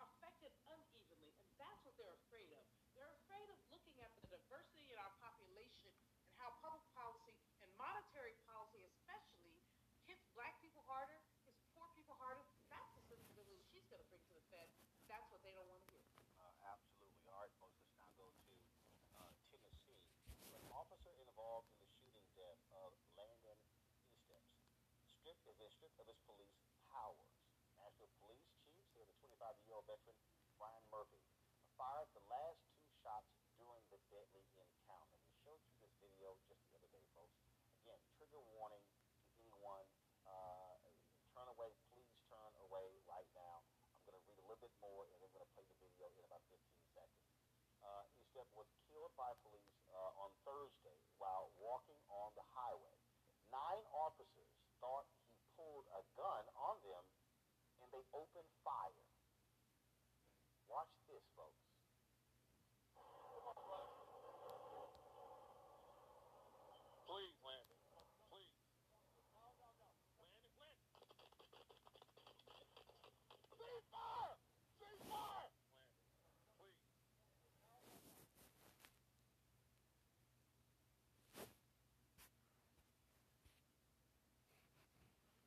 affected 35-year-old veteran Brian Murphy fired the last two shots during the deadly encounter. We showed you this video just the other day, folks. Again, trigger warning to anyone. Uh, turn away. Please turn away right now. I'm going to read a little bit more, and then I'm going to play the video in about 15 seconds. Uh, Eastep was killed by police uh, on Thursday while walking on the highway. Nine officers thought he pulled a gun on them, and they opened fire. Watch this, folks. Please, Landon. Please. Landon, Landon. Cease fire! Cease fire! Landon, please.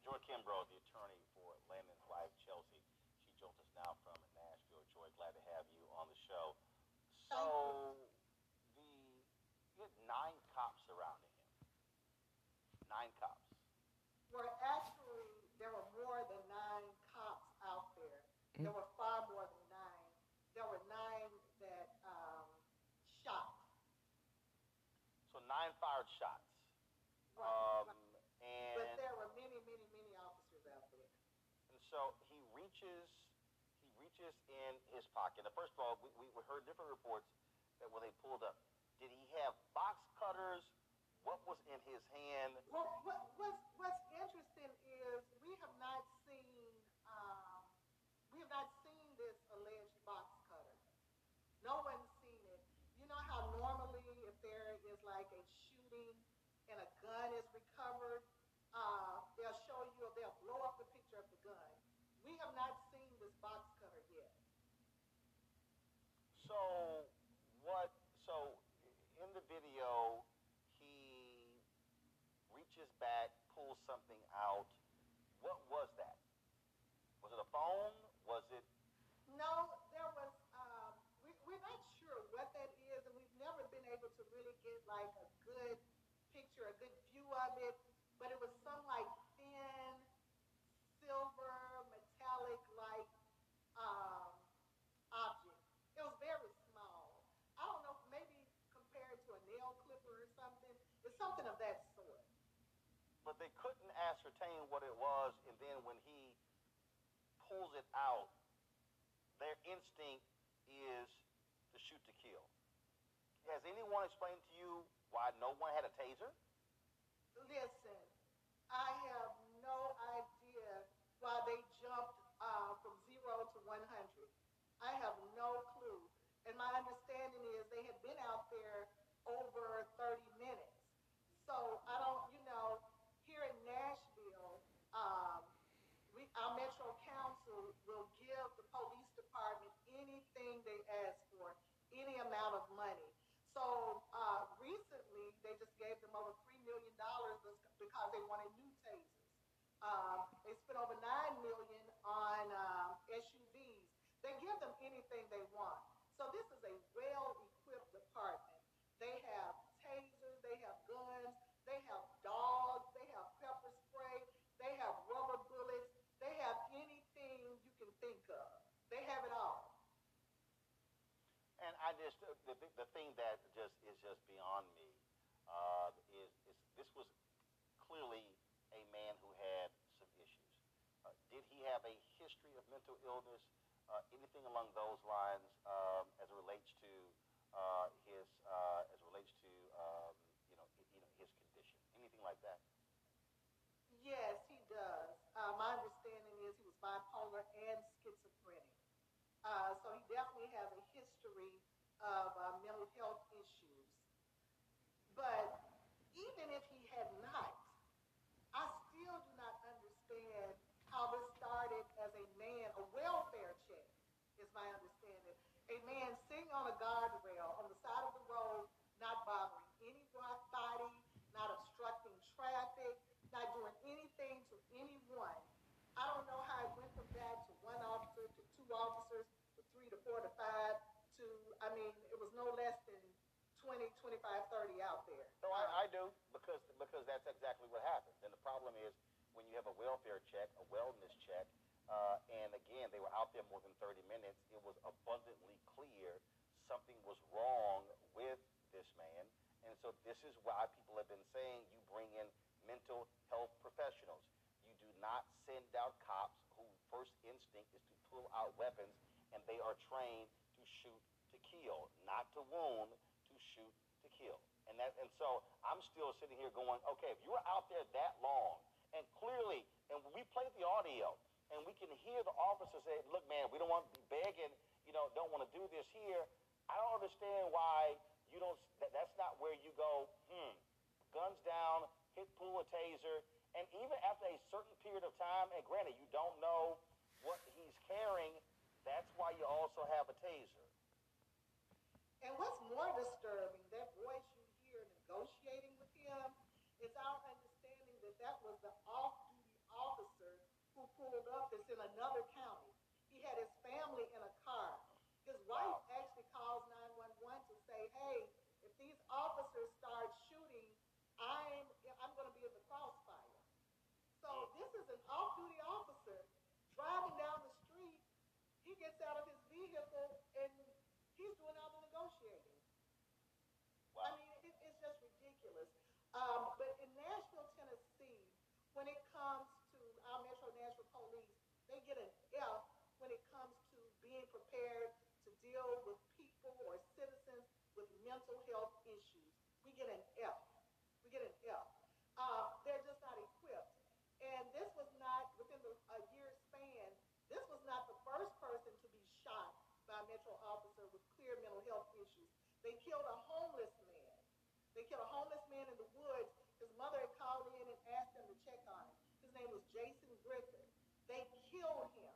Joy Kimbrough, the attorney for Landon's wife, Chelsea. She joins us now from Nashville. Joy, glad to have you on the show. So, the you had nine cops surrounding him. Nine cops. Well, actually, there were more than nine cops out there. There were far more than nine. There were nine that um, shot. So nine fired shots. Right, Um, right. and But there were many, many, many officers out there. And so he reaches, reaches in his pocket. Now, first of all, we, we heard different reports that when they pulled up, did he have box cutters? What was in his hand? Well, what, what's, what's interesting is we have not seen um, we have not seen this alleged box cutter. No one's seen it. You know how normally if there is like a shooting and a gun is recovered, uh, they'll show you or they'll blow up the picture of the gun. We have not seen this box cutter yet. So what? So in the video, he reaches back, pulls something out. What was that? Was it a phone? Was it? No, there was. Um, we, we're not sure what that is, and we've never been able to really get like a good picture, a good view of it. But it was some like thin, silver, metallic like um, object. It was very small. I don't know, maybe compared to a nail clipper or something. Of that sort. But they couldn't ascertain what it was, and then when he pulls it out, their instinct is to shoot to kill. Has anyone explained to you why no one had a taser? Listen, I have no idea why they jumped uh, from zero to 100. I have no clue. And my understanding is they had been out there over 30 minutes. So I don't, you know, here in Nashville, um, we, our Metro Council will give the police department anything they ask for, any amount of money. So uh, recently, they just gave them over three million dollars because they wanted new tasers. Um, they spent over nine million on um, SUVs. They give them anything they want. So this is a well-equipped department. They have tasers, they have guns, they have dogs, they have pepper spray, they have rubber bullets, they have anything you can think of. They have it all. And I just the, the, thing that just is just beyond me uh, is, is this was clearly a man who had some issues. Uh, did he have a history of mental illness? Uh, anything along those lines um, as it relates to uh, his uh, as it relates to um, you know you know his condition? Anything like that? Yes, he does. Uh, my understanding is he was bipolar and schizophrenic. Uh, so he definitely has a history of uh, mental health issues. But even if he had not, I still do not understand how this started as a man, a welfare check is my understanding. A man sitting on a guardrail on the side of the road, not bothering anybody, not obstructing traffic, not doing anything to anyone. I don't know how it went from that to one officer to two officers to three to four to five I mean, it was no less than 20, 25, 30 out there. No, I, I do because because that's exactly what happens. And the problem is when you have a welfare check, a wellness check, uh, and again they were out there more than 30 minutes. It was abundantly clear something was wrong with this man, and so this is why people have been saying you bring in mental health professionals. You do not send out cops whose first instinct is to pull out weapons, and they are trained to shoot kill, not to wound, to shoot to kill. And that and so I'm still sitting here going, okay, if you were out there that long and clearly and we played the audio and we can hear the officer say, Look, man, we don't want to be begging, you know, don't want to do this here. I don't understand why you don't that, that's not where you go, hmm, guns down, hit pull a taser, and even after a certain period of time, and granted you don't know what he's carrying, that's why you also have a taser. And what's more disturbing, that voice you hear negotiating with him, it's our understanding that that was the off-duty officer who pulled up that's in another county. He had his family in a car. His wife actually calls 911 to say, hey, if these officers start shooting, I'm, I'm going to be in the crossfire. So mm. this is an off-duty officer driving down the street. He gets out of his vehicle he's doing all the negotiating. I mean, it, it's just ridiculous. Um, but in Nashville, Tennessee, when it comes to our Metro Nashville Police, they get an F when it comes to being prepared to deal with people or citizens with mental health issues. We get an F. We get an F. Uh, they're just not equipped. And this was not within the, a year span. This was not the first person to be shot by a Metro officer with clear mental health issues. They killed a homeless man. They killed a homeless man in the woods. His mother had called in and asked them to check on him. His name was Jason Griffin. They killed him.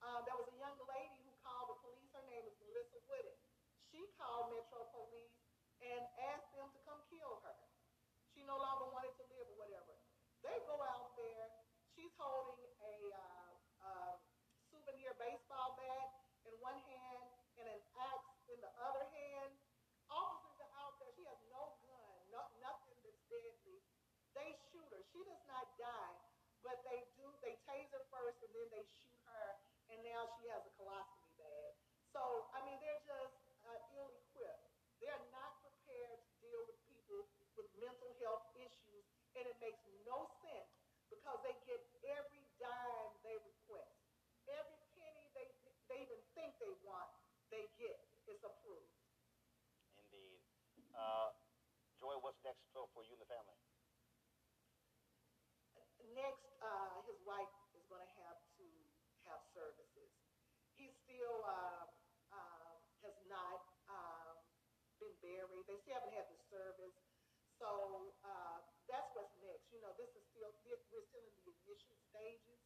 Um, there was a young lady who called the police. Her name is Melissa Wooden. She called Metro Police and asked them to come kill her. She no longer wanted to live or whatever. They go out there. She's holding a uh, uh, souvenir baseball bat in one hand and an axe in the other hand. Officers are out there. She has no gun, no, nothing that's deadly. They shoot her. She does not die, but they do. They tase her first and then they shoot her, and now she has a colostomy bag. So I mean, they're just uh, ill-equipped. They're not prepared to deal with people with mental health issues, and it makes no sense because they get every dime they request, every penny they they even think they want, they get. It's approved. Indeed. Uh, Joy, what's next for you and the family? Next, uh, his wife is going to have to have services. He still uh, uh, has not um, been buried. They still haven't had the service. So uh, that's what's next. You know, this is still we're still in the initial stages.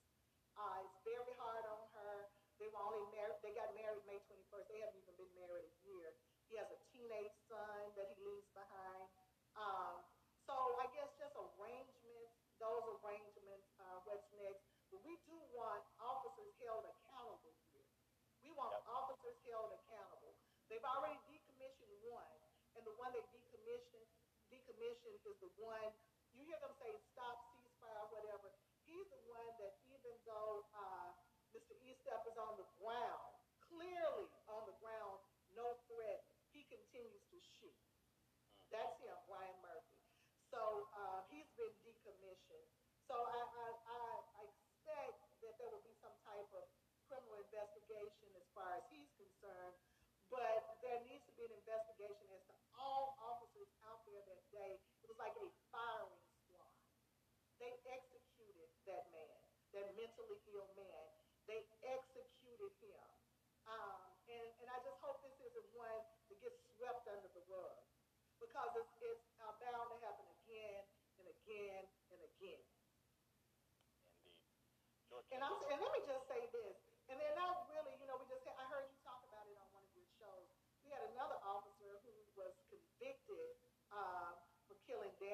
Uh, it's very hard on her. They were only married. They got married May 21st. They haven't even been married a year. He has a teenage son that he leaves behind. Um, so I guess just arrangements, those arrangements, uh, what's next. But we do want officers held accountable here. We want Yep. officers held accountable. They've already decommissioned one, and the one they decommissioned, decommissioned is the one, you hear them say stop, ceasefire, whatever. He's the one that even though, uh, Mr. Eastep is on the ground, clearly on the ground, no threat, he continues to shoot. That's him, Brian Murphy. So uh, he's been decommissioned. So I, I expect that there will be some type of criminal investigation as far as he's concerned. But there needs to be an investigation as to all officers out there that day. It was like a firing squad. They executed that man, that mentally ill man. They executed him. Um, and, and I just hope this isn't one that gets swept under the rug because it's, it's uh, bound to happen again and again and again. Indeed. George, And I'm and let me just say this, and they're not really, you know, we just I heard you talk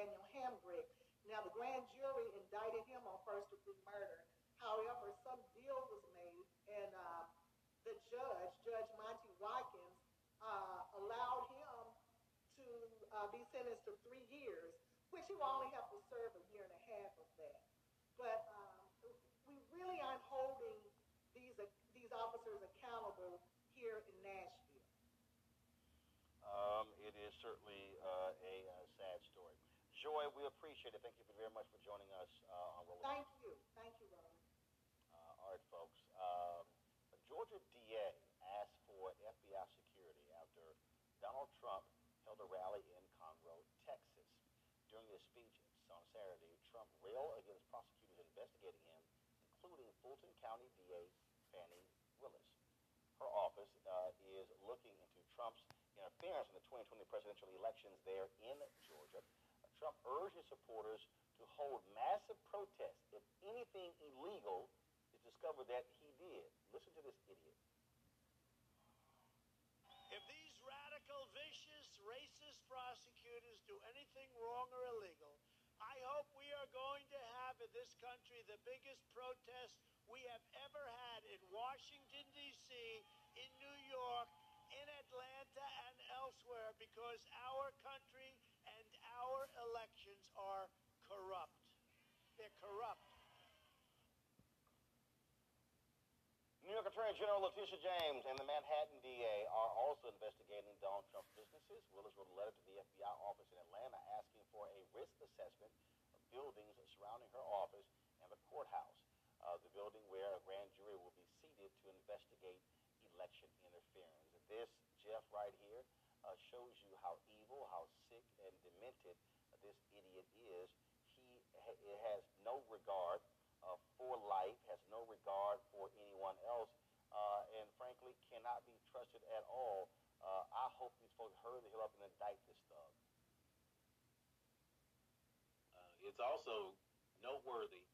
Daniel Hambrick. Now, the grand jury indicted him on first degree murder. However, some deal was made, and uh, the judge, Judge Monte Watkins, uh, allowed him to uh, be sentenced to three years, which he will only have to serve a year and a half of that. But um, we really aren't holding these uh, these officers accountable here in Nashville. Um, it is certainly uh, a uh, sad story. Joy, we appreciate it. Thank you very much for joining us uh, on Rolling. Thank you, thank you, Ron. Uh, all right, folks. Um, a Georgia DA asked for FBI security after Donald Trump held a rally in Conroe, Texas. During his speech on Saturday, Trump railed against prosecutors investigating him, including Fulton County DA Fani Willis. Her office uh, is looking into Trump's interference in the 2020 presidential elections there in Georgia. Trump urged his supporters to hold massive protests if anything illegal is discovered that he did. Listen to this idiot. If these radical, vicious, racist prosecutors do anything wrong or illegal, I hope we are going to have in this country the biggest protest we have ever had in Washington, D.C., in New York, in Atlanta, and elsewhere because our country our elections are corrupt. They're corrupt. New York Attorney General Letitia James and the Manhattan DA are also investigating Donald Trump's businesses. Willis wrote a letter to the FBI office in Atlanta asking for a risk assessment of buildings surrounding her office and the courthouse, uh, the building where a grand jury will be seated to investigate election interference. This, Jeff, right here, uh, shows you how evil, how sick and demented uh, this idiot is. He ha- has no regard uh, for life, has no regard for anyone else, uh, and frankly cannot be trusted at all. Uh, I hope these folks hurry the hell up and indict this thug. Uh, it's also noteworthy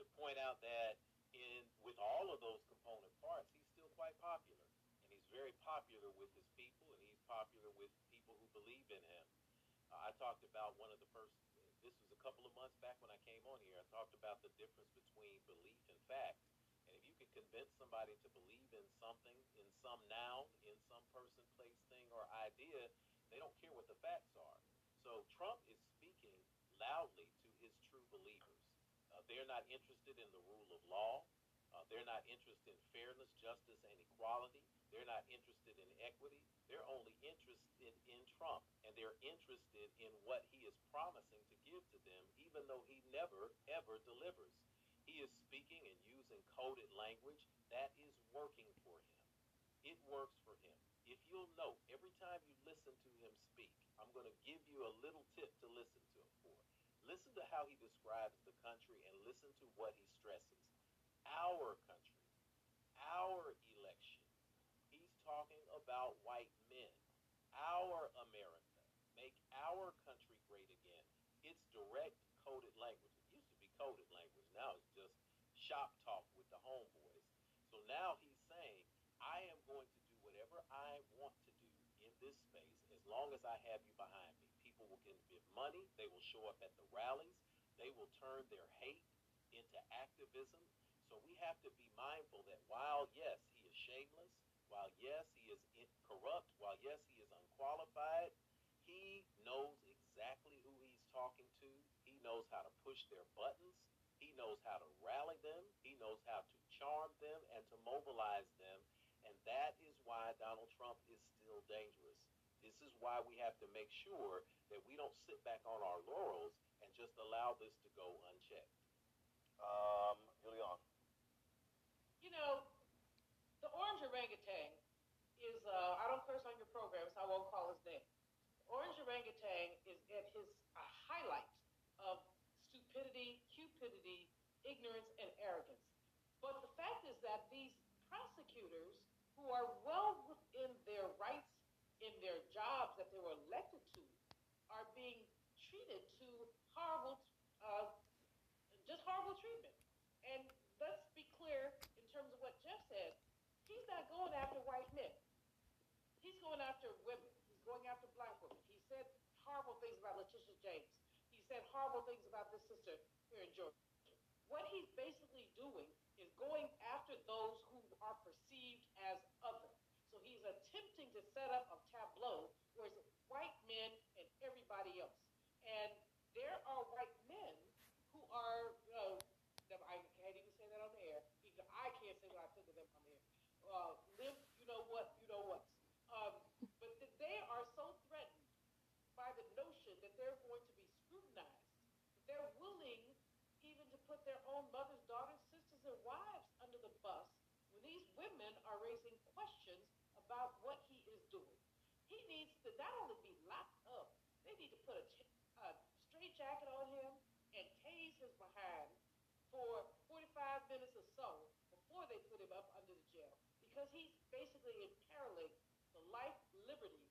to point out that in with all of those component parts, he's still quite popular, and he's very popular with his popular with people who believe in him. Uh, I talked about one of the first. This was a couple of months back when I came on here. I talked about the difference between belief and fact. And if you can convince somebody to believe in something, in some noun, in some person, place, thing, or idea, they don't care what the facts are. So Trump is speaking loudly to his true believers. Uh, they're not interested in the rule of law. Uh, they're not interested in fairness, justice, and equality. They're not interested in equity. They're only interested in Trump. And they're interested in what he is promising to give to them, even though he never, ever delivers. He is speaking and using coded language that is working for him. It works for him. If you'll note, every time you listen to him speak, I'm going to give you a little tip to listen to him for. Listen to how he describes the country and listen to what he stresses. Our country, our election. He's talking about white men, our America. Make our country great again. It's direct coded language. It used to be coded language. Now it's just shop talk with the homeboys. So now he's saying, I am going to do whatever I want to do in this space as long as I have you behind me. People will give money. They will show up at the rallies. They will turn their hate into activism. We have to be mindful that while, yes, he is shameless, while, yes, he is corrupt, while, yes, he is unqualified, he knows exactly who he's talking to. He knows how to push their buttons. He knows how to rally them. He knows how to charm them and to mobilize them. And that is why Donald Trump is still dangerous. This is why we have to make sure that we don't sit back on our laurels and just allow this to go unchecked. Um, Julian. You know, the orange orangutan is, uh, I don't curse on your program, so I won't call his name. Orange orangutan is at his uh, highlight of stupidity, cupidity, ignorance, and arrogance. But the fact is that these prosecutors, who are well within their rights in their jobs that they were elected to, are being treated to horrible, uh, just horrible treatment. And let's be clear in terms of what Jeff said. He's not going after white men. He's going after women. He's going after black women. He said horrible things about Letitia James. He said horrible things about this sister here in Georgia. What he's basically doing is going after those who are perceived as other. So he's attempting to set up a tableau where it's white men and everybody else. And there are white men who are, uh, I can't even say that on the air. I can't say what I think of them on the air. Uh, live, you know what, you know what. Um, but th- they are so threatened by the notion that they're going to be scrutinized. They're willing even to put their own mothers, daughters, sisters, and wives under the bus when these women are raising questions about what he is doing. He needs to not only be locked up, they need to put a, a straight jacket on him and tase his behind for 45 minutes or so before they put him up under the jail because he's basically imperiling the life, liberty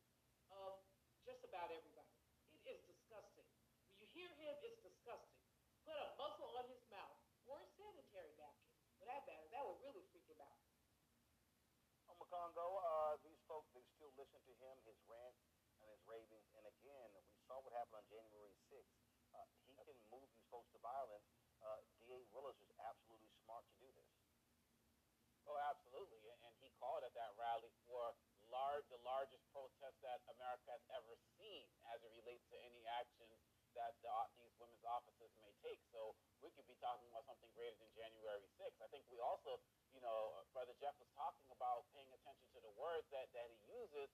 of just about everybody. It is disgusting. When you hear him, it's disgusting. Put a muzzle on his mouth or a sanitary napkin, for that matter. That would really freak him out. Macongo, uh, these folks, they still listen to him, his rant and his ravings. And again, we saw what happened on January 6th. Uh, he can move these folks to violence. Uh, D.A. Willis is absolutely smart to do this. Oh, absolutely. And, and he called at that rally for large, the largest protest that America has ever seen as it relates to any actions that the, these women's offices may take. So we could be talking about something greater than January 6th. I think we also, you know, uh, Brother Jeff was talking about paying attention to the words that, that he uses.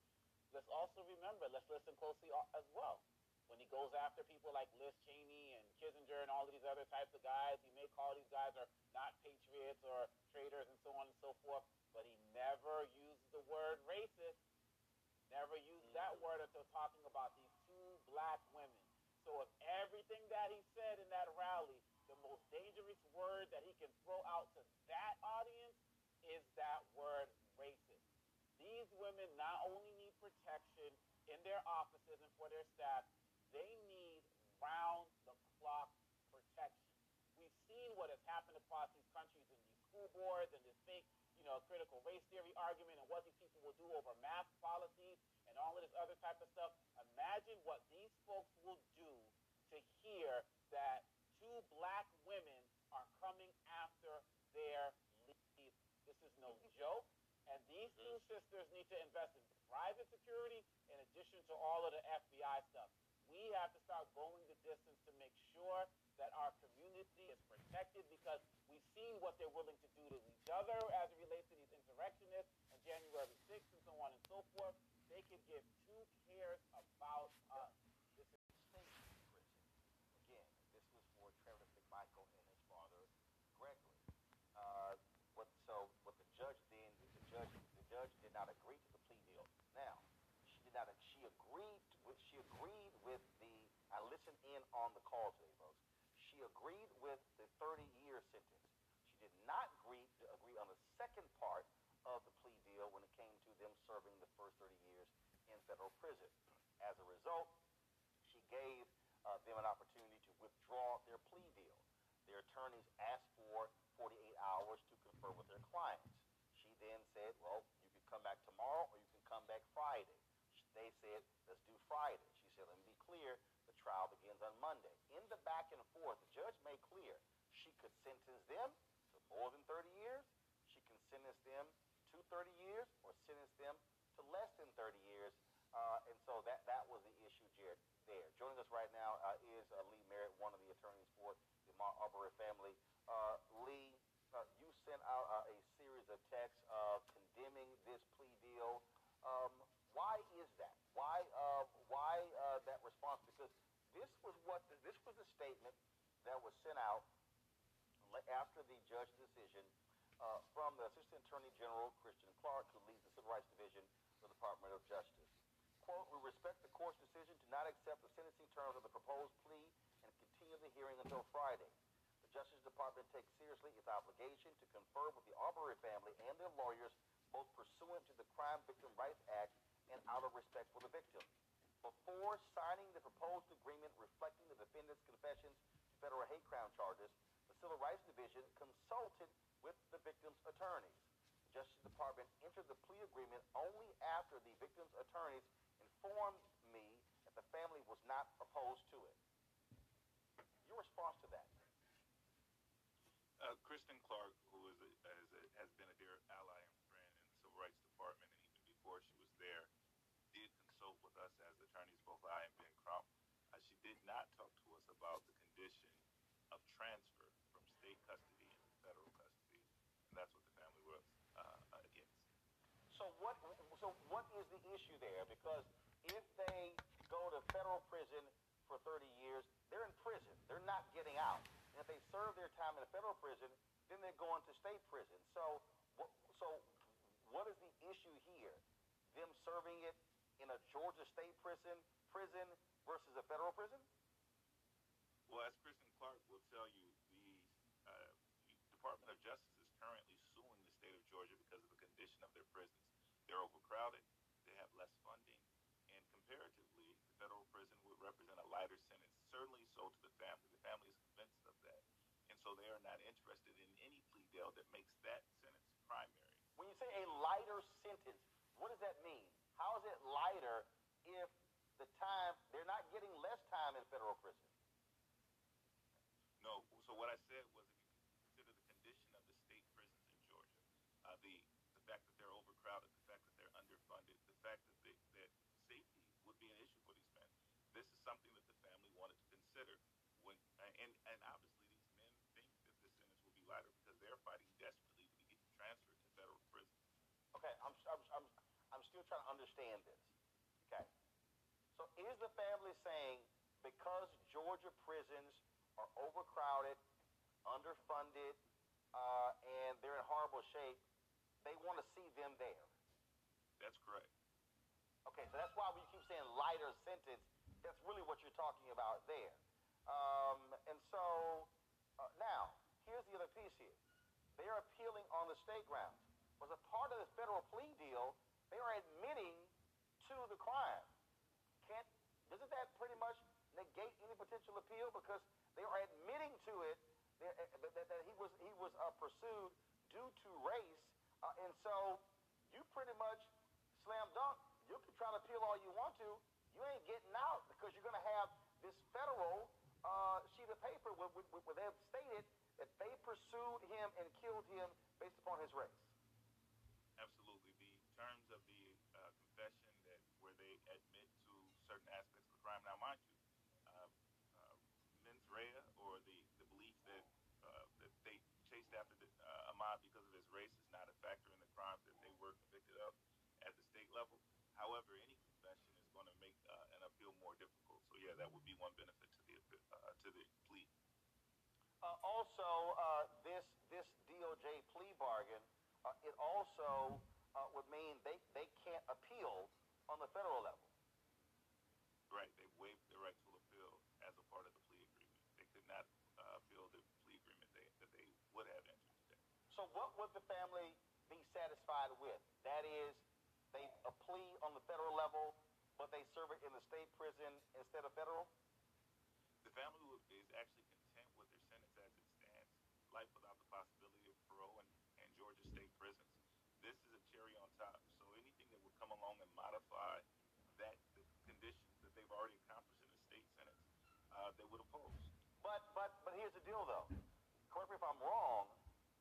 Let's also remember, let's listen closely as well. When he goes after people like Liz Cheney and Kinzinger and all of these other types of guys, he may call these guys are not patriots or traitors and so on and so forth, but he never used the word racist. Never used that mm-hmm. word until talking about these two black women. So if everything that he said in that rally, the most dangerous word that he can throw out to that audience is that word racist. These women not only need protection in their offices and for their staff, they need round the clock protection. We've seen what has happened across these countries in these school boards and this fake, you know, critical race theory argument and what these people will do over mask policies all of this other type of stuff. Imagine what these folks will do to hear that two black women are coming after their lead. This is no joke. And these two sisters need to invest in private security in addition to all of the FBI stuff. We have to start going the distance to make sure that our community is protected because we've seen what they're willing to do to each other as it relates to these insurrectionists and January 6th and so on and so forth. They can give two cares about us. This is State prison. Again, this was for Travis McMichael and his father, Gregory. Uh, what, so what the judge then, the judge, the judge did not agree to the plea deal. Now, she did not. She agreed with. She agreed with the. I listened in on the call today, folks. She agreed with the 30-year sentence. She did not agree agree on the second part of the plea deal when it came them serving the first 30 years in federal prison. As a result, she gave uh, them an opportunity to withdraw their plea deal. Their attorneys asked for 48 hours to confer with their clients. She then said, well, you can come back tomorrow or you can come back Friday. They said, let's do Friday. She said, let me be clear, the trial begins on Monday. In the back and forth, the judge made clear she could sentence them to more than 30 years. She can sentence them 30 years or sentence them to less than 30 years. Uh, and so that, that was the issue Jared, there. Joining us right now uh, is uh, Lee Merritt, one of the attorneys for the Ahmaud Arbery family. Uh, Lee, uh, you sent out uh, a series of texts condemning this plea deal. Um, why is that? Why why that response? Because this was what the, this was the statement that was sent out after the judge's decision uh, from the Assistant Attorney General Kristen Clarke, who leads the Civil Rights Division of the Department of Justice. Quote, we respect the court's decision to not accept the sentencing terms of the proposed plea and continue the hearing until Friday. The Justice Department takes seriously its obligation to confer with the Arbery family and their lawyers, both pursuant to the Crime Victim Rights Act and out of respect for the victim. Before signing the proposed agreement reflecting the defendant's confessions to federal hate crime charges, Civil Rights Division consulted with the victim's attorneys. The Justice Department entered the plea agreement only after the victim's attorneys informed me that the family was not opposed to it. Your response to that? Uh, Kristen Clarke, who is a, a, has been a dear ally and friend in the Civil Rights Department, and even before she was there, did consult with us as attorneys, both I and Ben Crump. Uh, she did not talk to us about the condition of transfer from state custody into federal custody, and that's what the family was uh, against. So what? So what is the issue there? Because if they go to federal prison for 30 years, they're in prison. They're not getting out. And if they serve their time in a federal prison, then they're going to state prison. So, so what is the issue here? Them serving it in a Georgia state prison, prison versus a federal prison? Well, as Kristen Clarke will tell you, the uh, Department of Justice is currently suing the state of Georgia because of the condition of their prisons. They're overcrowded, they have less funding, and comparatively, the federal prison would represent a lighter sentence, certainly so to the family. The family is convinced of that. And so they are not interested in any plea deal that makes that sentence primary. When you say a lighter sentence, what does that mean? How is it lighter if the time, they're not getting less time in federal prison? No, so what I said was if you consider the condition of the state prisons in Georgia, uh, the the fact that they're overcrowded, the fact that they're underfunded, the fact that they, that safety would be an issue for these men. This is something that the family wanted to consider when and and obviously these men think that the sentence will be lighter because they're fighting desperately to get transferred to federal prison. Okay, I'm, I'm, I'm, I'm still trying to understand this. Okay. So is the family saying because Georgia prisons are overcrowded, underfunded, uh, and they're in horrible shape, they want to see them there? That's correct. Okay, so that's why we keep saying lighter sentence. That's really what you're talking about there. Um, and so uh, now, here's the other piece here. They are appealing on the state grounds. Was a part of this federal plea deal, they are admitting to the crime. Can't doesn't that pretty much negate any potential appeal because they are admitting to it that, that, that, that he was he was uh, pursued due to race, uh, and so you pretty much slam dunk. You can try to appeal all you want to. You ain't getting out because you're going to have this federal uh, sheet of paper where, where, where they have stated that they pursued him and killed him based upon his race. Of the uh, confession that where they admit to certain aspects of the crime. Now, mind you, uh, uh, mens rea or the, the belief that uh, that they chased after the, uh, Ahmaud because of his race is not a factor in the crimes that they were convicted of at the state level. However, any confession is going to make uh, an appeal more difficult. So yeah, that would be one benefit to the uh, to the plea. Uh, also, uh, this this DOJ plea bargain, uh, it also uh, would mean they, they can't appeal on the federal level. Right, they waived their right to appeal as a part of the plea agreement. They could not uh, appeal the plea agreement they, that they would have entered today. So what would the family be satisfied with? That is, they a plea on the federal level, but they serve it in the state prison instead of federal? The family is actually content with their sentence as it stands, life without the possibility of parole and, and Georgia state prisons. This is a cherry on top. So anything that would come along and modify that the conditions that they've already accomplished in the state sentence, uh, they would oppose. But but here's the deal, though. Correct me if I'm wrong.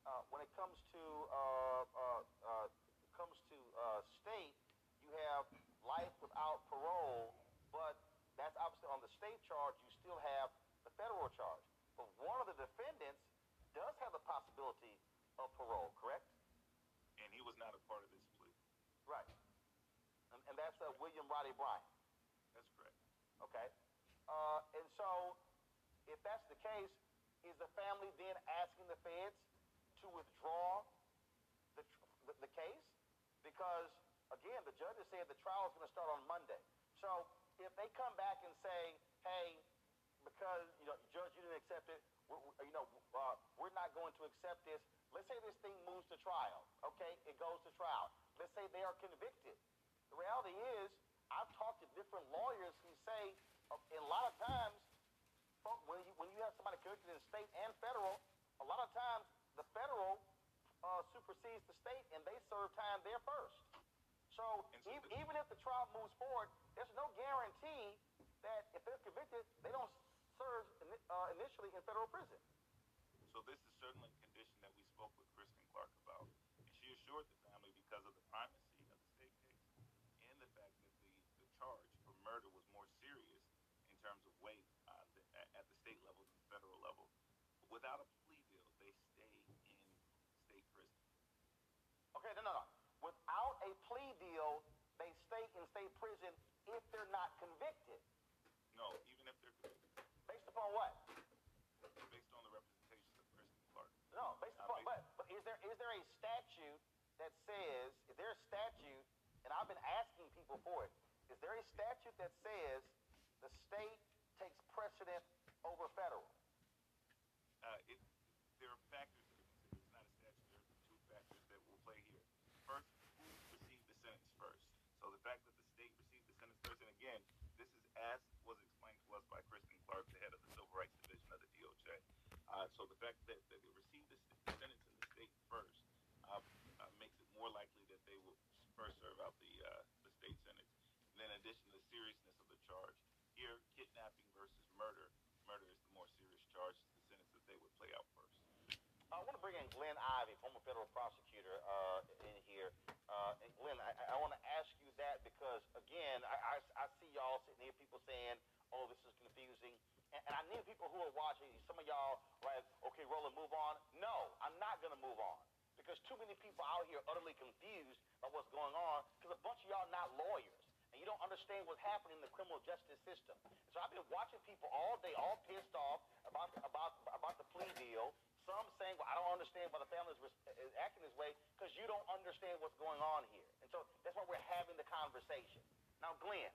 Uh, when it comes to uh, uh, uh, comes to uh, state, you have life without parole, but that's obviously on the state charge. You still have the federal charge. But one of the defendants does have the possibility of parole, correct? And he was not a part of this plea. Right. And, and that's uh, William Roddie Bryant. That's correct. Okay. Uh, and so, if that's the case, is the family then asking the feds to withdraw the, the, the case? Because, again, the judge has said the trial is going to start on Monday. So, if they come back and say, hey, because, you know, judge, you didn't accept it, we're, we- you know, uh, we're not going to accept this. Let's say this thing moves to trial, okay? It goes to trial. Let's say they are convicted. The reality is, I've talked to different lawyers who say, uh, a lot of times, when you, when you have somebody convicted in state and federal, a lot of times the federal uh, supersedes the state and they serve time there first. So so even, even if the trial moves forward, there's no guarantee that if they're convicted, they don't serves ini- uh, initially in federal prison. So this is certainly a condition that we spoke with Kristen Clarke about, and she assured the family because of the primacy of the state case and the fact that the, the charge for murder was more serious in terms of weight uh, th- at, at the state level than the federal level. Without a plea deal, they stay in state prison. Okay, no, no, no. Without a plea deal, they stay in state prison if they're not convicted. No, even if they're convicted, Based upon what? based on the representations of Kristen Clarke. No, based Uh, upon, based- but, but is there is there a statute that says, is there a statute, and I've been asking people for it, is there a statute that says the state takes precedent over federal? Uh, it, there are factors to consider. It's not a statute. There are two factors that will play here. First, who received the sentence first? So the fact that the state received the sentence first, and again, this is as was explained to us by Kristen Clarke, the head of the Civil Rights Division of the DOJ. Uh, so the fact that, that they received the sentence in the state first uh, uh, makes it more likely that they will first serve out the uh, the state sentence. And then in addition to the seriousness of the charge, here kidnapping versus murder, murder is the more serious charge. It's the sentence that they would play out first. I want to bring in Glenn Ivey, former federal prosecutor, uh, in here. Uh, and Glenn, I, I want to ask you that because, again, I, I, I see y'all sitting here, people saying, oh, this is confusing. And, and I need people who are watching, some of y'all, right, okay, Roland, move on. No, I'm not going to move on because too many people out here utterly confused by what's going on because a bunch of y'all not lawyers and you don't understand what's happening in the criminal justice system. So I've been watching people all day, all pissed off about about about the plea deal. Some saying, "Well, I don't understand why the family is, is acting this way because you don't understand what's going on here." And so that's why we're having the conversation. Now, Glenn,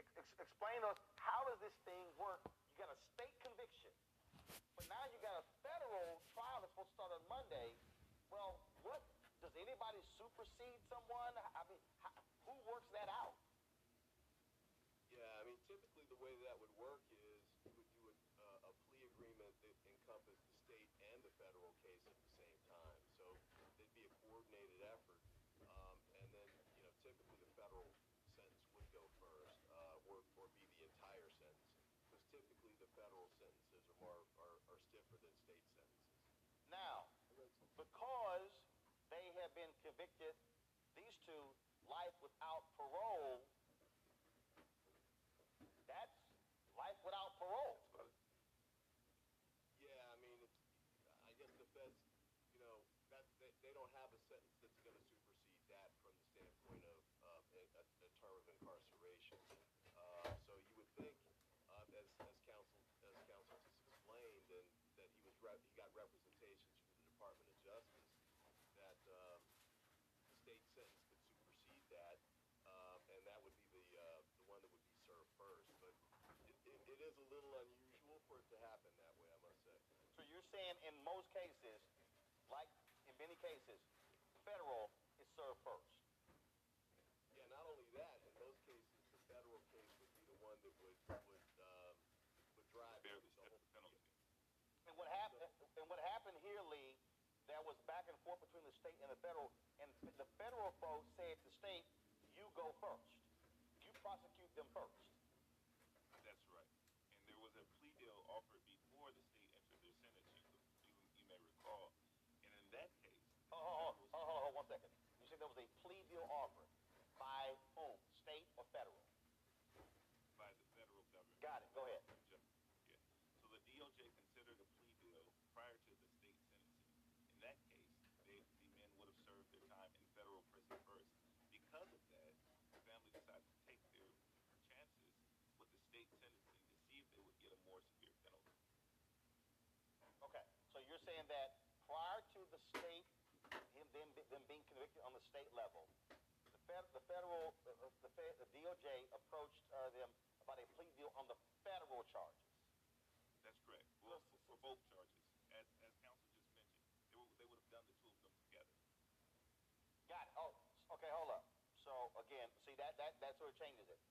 ex- ex- explain to us how does this thing work? You got a state conviction, but now you got a federal trial that's supposed to start on Monday. Well, what does anybody supersede someone? I mean, how, who works that out? Yeah, I mean, typically the way that would work is you would do a, uh, a plea agreement that encompassed 25th, these two, life without parole. Saying in most cases, like in many cases, federal is served first. Yeah, not only that, in most cases, the federal case would be the one that would, would, um, would drive the the whole. penalty. And what happened? And what happened here, Lee? There was back and forth between the state and the federal, and the federal folks said to the state, "You go first. You prosecute them first. That's right. And there was a plea deal offered before the state entered their sentence, you, you, you may recall. And in that case, Hold, hold, hold, hold, hold, hold one second. You said there was a plea deal offered by whom? State or federal? by the federal government. Got it. Go ahead. Yeah. So the DOJ considered a plea deal prior to the state sentencing. In that case, they, the men would have served their time in federal prison first. Because of that, the family decided to take their chances with the state sentencing to see if they would get a more severe penalty. Okay. So you're saying that prior to the state, them, being convicted on the state level, the, fed, the federal, uh, uh, the, fed, the DOJ approached uh, them about a plea deal on the federal charges. That's correct. Well, for, for both charges, as, as counsel just mentioned, they, were, they would have done the two of them together. Got it. Oh, okay, hold up. So again, see that that that sort of changes it.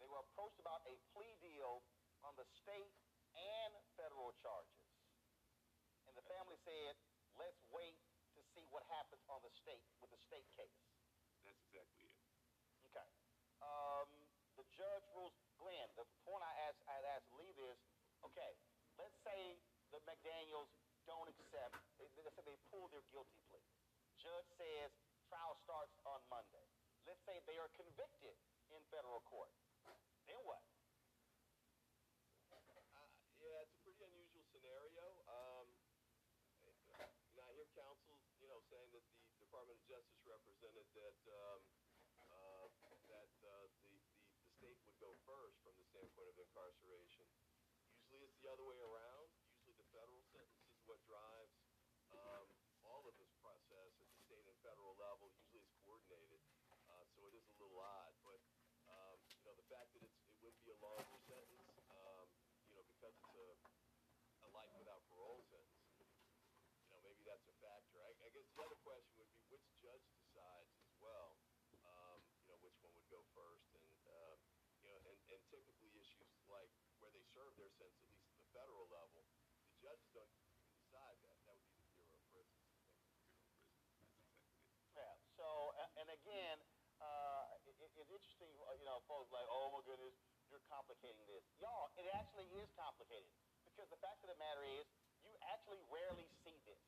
They were approached about a plea deal on the state and federal charges, and the family said, "Let's wait see what happens on the state with the state case." That's exactly it. Okay. Um, the judge rules. Glenn, the point I asked I asked Lee is, Okay, let's say the McMichaels don't accept, they, let's say they pull their guilty plea. Judge says trial starts on Monday. Let's say they are convicted in federal court. Then what? Uh, yeah, it's a pretty unusual scenario. Um, you know, I hear counsel, you know, saying that the Department of Justice represented that um, uh, that uh, the, the the state would go first from the standpoint of incarceration. Usually, it's the other way around. Usually, the federal sentence is what drives um, all of this process at the state and federal level. Usually, it's coordinated, uh, so it is a little odd, but. Um, you know, the fact that it's, it would be a longer sentence, um, you know, because it's a, a life without parole sentence, you know, maybe that's a factor. I, I guess the other question would be which judge decides as well, um, you know, which one would go first. And, um, you know, and, and typically issues like where they serve their sentence, at least at the federal level, the judges don't even decide that. That would be the Bureau of Prisons. Yeah. So, a- and again, uh, it, it- it's interesting, uh, you know, folks like, oh my goodness, you're complicating this. Y'all, it actually is complicated because the fact of the matter is, you actually rarely see this.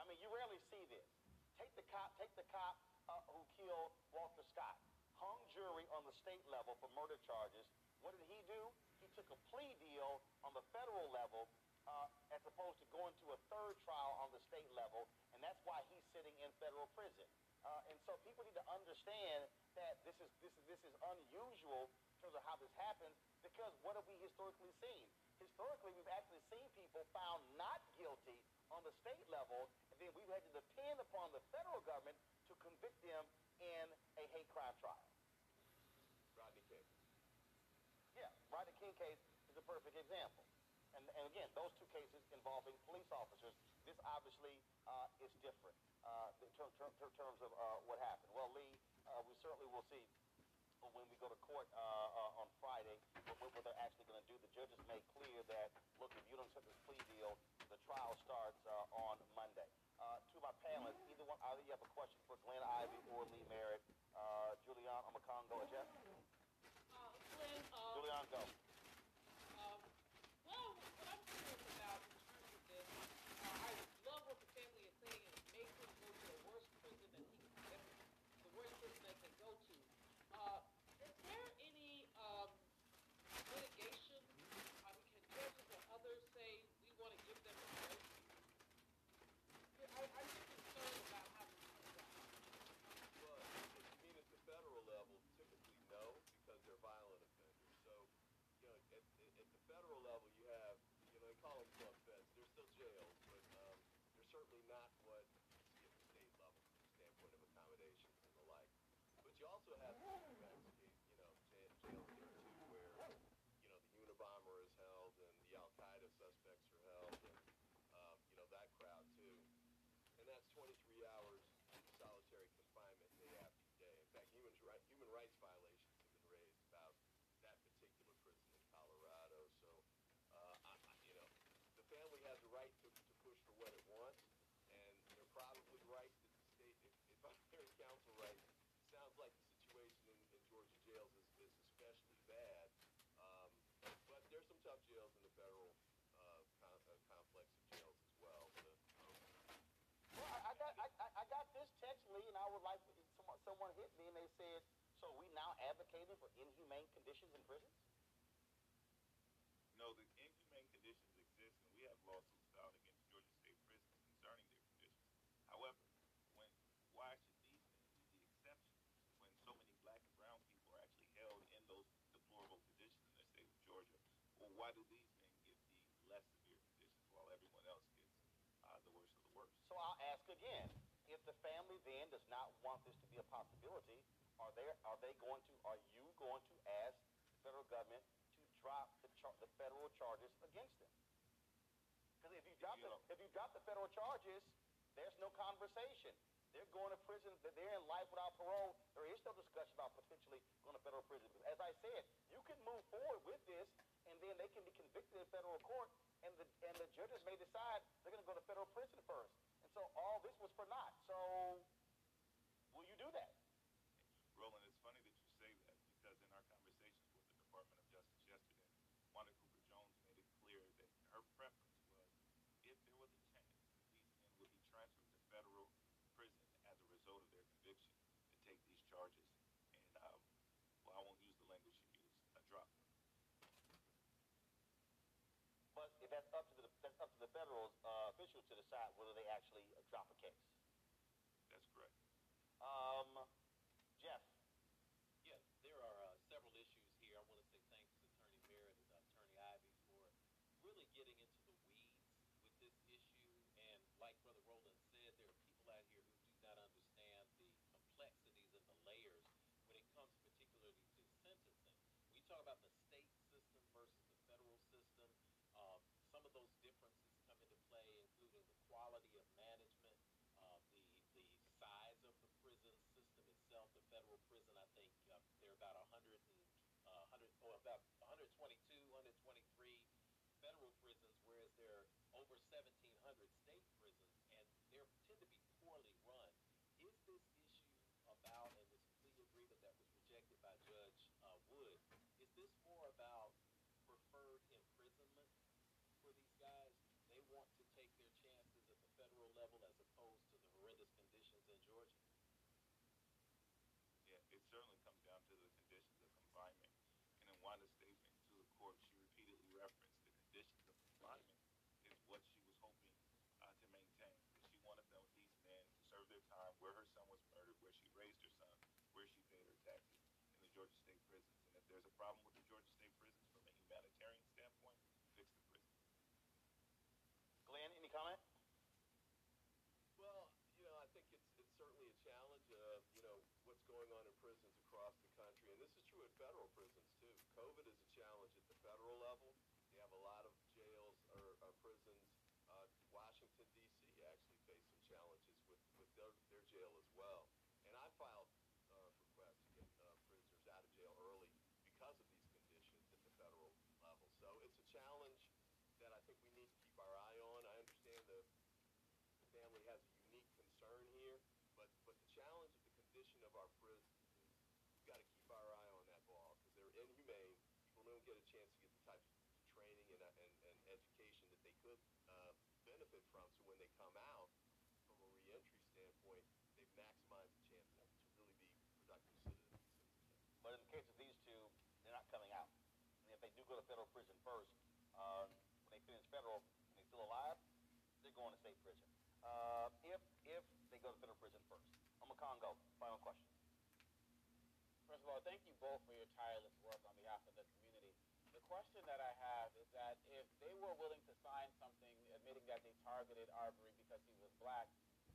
I mean, you rarely see this. Take the cop, take the cop uh, who killed Walter Scott. Hung jury on the state level for murder charges. What did he do? He took a plea deal on the federal level uh, as opposed to going to a third trial on the state level, and that's why he's sitting in federal prison. Uh, and so people need to understand that this is this is this is unusual in terms of how this happens because what have we historically seen? Historically, we've actually seen people found not guilty on the state level, and then we've had to depend upon the federal government to convict them in a hate crime trial. Rodney King. Yeah, Rodney King case is a perfect example. And, and again, those two cases involving police officers, this obviously uh, is different uh, in ter- ter- ter- terms of uh, what happened. Well, Lee, uh, we certainly will see when we go to court uh, uh, on Friday what, what they're actually going to do. The judges made clear that, look, if you don't accept this plea deal, the trial starts uh, on Monday. Uh, to my panelists, either one, either you have a question for Glenn Ivey or Lee Merritt, uh, Julian Omekongo, or Jeff? Uh, Glenn, Julian, go. Um, well, what I'm curious about in terms of this, uh, I love what the family is saying, and it makes him go to the worst prison that he can get, the worst prison they can go to. Uh, is there any, um, litigation? I mean, can judges or others say, we want to give them a break? I, I'm just concerned about how this comes out. Well, if you mean at the federal level, typically no, because they're violent offenders. So, you know, at, at at the federal level, you have, you know, they call them club feds. They're still jails, but um, they're certainly not what you see at the state level from the standpoint of accommodations and the like. But you also have the Mexican, you know, jail, jails here too, where, you know, the Unabomber is held and the Al Qaeda suspects are held, and um, you know that crowd too and that's 23 hours solitary confinement day after day. In fact, human, ri- human rights violations have been raised about that particular prison in Colorado. So, uh, I, I, you know, the family has a right to, to push for what it wants, and they're probably right that the state, if, if I'm hearing counsel right, sounds like the situation in, in Georgia jails is, is especially bad. Um, but there's some tough jails in the federal uh, com- uh, complex of jails as well. So, Well, I, I got I, I- I got this text, Lee, and I would like someone, hit me and they said, "So we now advocating for inhumane conditions in prisons?" No, the inhumane conditions exist, and we have lawsuits filed against Georgia State prisons concerning their conditions. However, when why should these men be the exception when so many black and brown people are actually held in those deplorable conditions in the state of Georgia? Well, why do these men get the less severe conditions while everyone else gets uh, the worst of the worst? So I'll ask again: the family then does not want this to be a possibility, are they are they going to are you going to ask the federal government to drop the char- the federal charges against them? Because if you drop the if you drop the federal charges, there's no conversation. They're going to prison. They're in life without parole. There is no discussion about potentially going to federal prison. As I said, you can move forward with this, and then they can be convicted in federal court, and the and the judges may decide they're going to go to federal prison first. So all this was for naught. So will you do that? Roland, it's funny that you say that because in our conversations with the Department of Justice yesterday, Wanda Cooper Jones made it If that's up to the that's up to the federal uh, officials to decide whether they actually uh, drop a case. That's correct. Um, Jeff. Yeah, there are uh, several issues here. I want to say thanks to Attorney Merritt and Attorney Ivey for really getting into the weeds with this issue. And like Brother Roland said, there are people out here who do not understand the complexities and the layers when it comes particularly to sentencing. We talk about the state system versus the federal system. Um, some of those differences come into play, including the quality of management, uh, the the size of the prison system itself. The federal prison, I think, uh, there are about 100 and uh, 100 or about 122, 123 federal prisons, whereas there are over 1,700 state prisons, and they tend to be poorly run. Is this issue about and this plea agreement that was rejected by Judge uh, Wood? Is this more about preferred imprisonment for these guys? They want to take their chances at the federal level as opposed to the horrendous conditions in Georgia. Yeah, it certainly comes down to the conditions of confinement. And in Wanda's statement to the court, she repeatedly referenced the conditions of confinement is what she was hoping uh, to maintain. She wanted them, these men to serve their time where her son was murdered, where she raised her son, where she paid her taxes in the Georgia State prisons. And if there's a problem with the Georgia State prisons from a humanitarian standpoint, fix the prison. Glenn, any comment? Well, you know, I think it's it's certainly a challenge. Uh, you know, what's going on in prisons across the country, and this is true at federal prisons too. COVID is a challenge at the federal level. You have a lot of jails or, or prisons. Uh, Washington D.C. actually faced some challenges with with their, their jail as well. And I filed uh, requests to get uh, prisoners out of jail early because of these conditions at the federal level. So it's a challenge that I think we need to keep our eye on. I understand the the family has a unique concern here, but but the challenge of the condition of our prisons is we've got to keep our eye on that ball because they're inhumane. People don't get a chance to get the types of training and, uh, and, and education that they could uh, benefit from. So when they come out from a reentry standpoint, they've maximized the chance to, to really be productive citizens. But in the case of these two, they're not coming out. And if they do go to federal prison first, uh, when they finish federal, and they're still alive, they're going to state prison. Uh, if if they go to federal prison first. Omekongo. Final question. First of all, thank you both for your tireless work on behalf of the community. Question that I have is that if they were willing to sign something admitting that they targeted Arbery because he was black,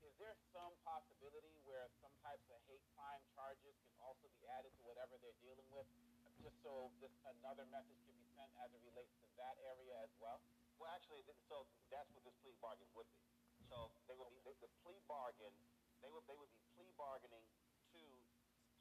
is there some possibility where some types of hate crime charges can also be added to whatever they're dealing with, just so this another message can be sent as it relates to that area as well? Well, actually, so that's what this plea bargain would be. So they would be the, the plea bargain. They would they would be plea bargaining to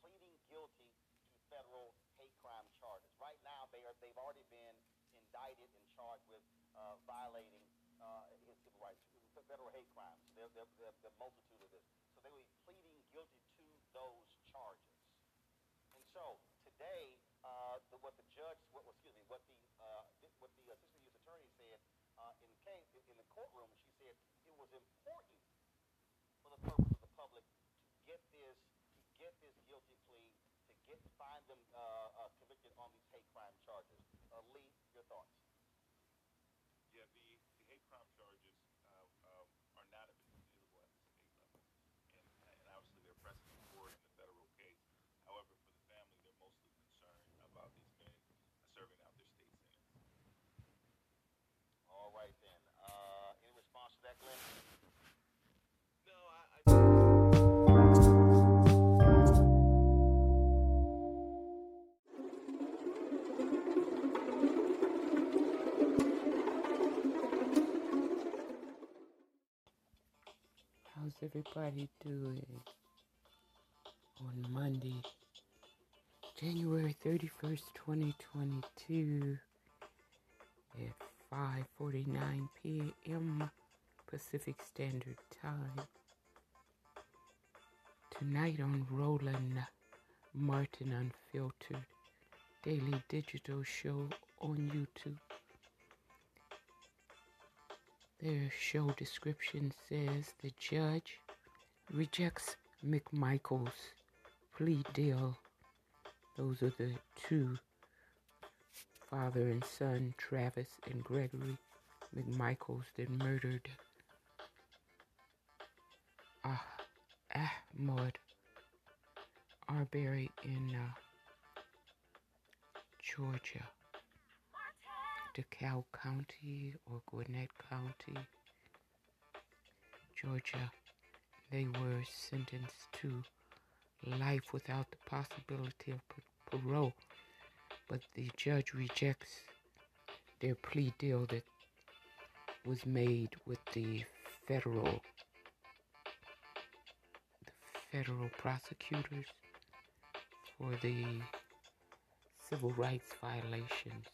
pleading guilty to federal hate crime charges. Right now, they are they've already been indicted and charged with uh, violating uh, his civil rights, federal hate crimes. There, are multitude of this. So they will be pleading guilty to those charges. And so today, uh, the, what the judge, what excuse me, what the uh, what the assistant U.S. attorney said uh, in case in the courtroom, she said it was important for the purpose of the public to get this to get this guilty plea to get find them on these hate crime charges. Uh, Lee, your thoughts? Everybody doing on Monday, January 31st, 2022 at 5:49 p.m. Pacific Standard Time. Tonight on Roland Martin Unfiltered Daily Digital Show on YouTube. Their show description says the judge rejects McMichael's plea deal. Those are the two, father and son, Travis and Gregory McMichaels that murdered Ah, Ahmaud Arbery in uh, Georgia, DeKalb County or Gwinnett County, Georgia. They were sentenced to life without the possibility of parole, but the judge rejects their plea deal that was made with the federal the federal prosecutors for the civil rights violations.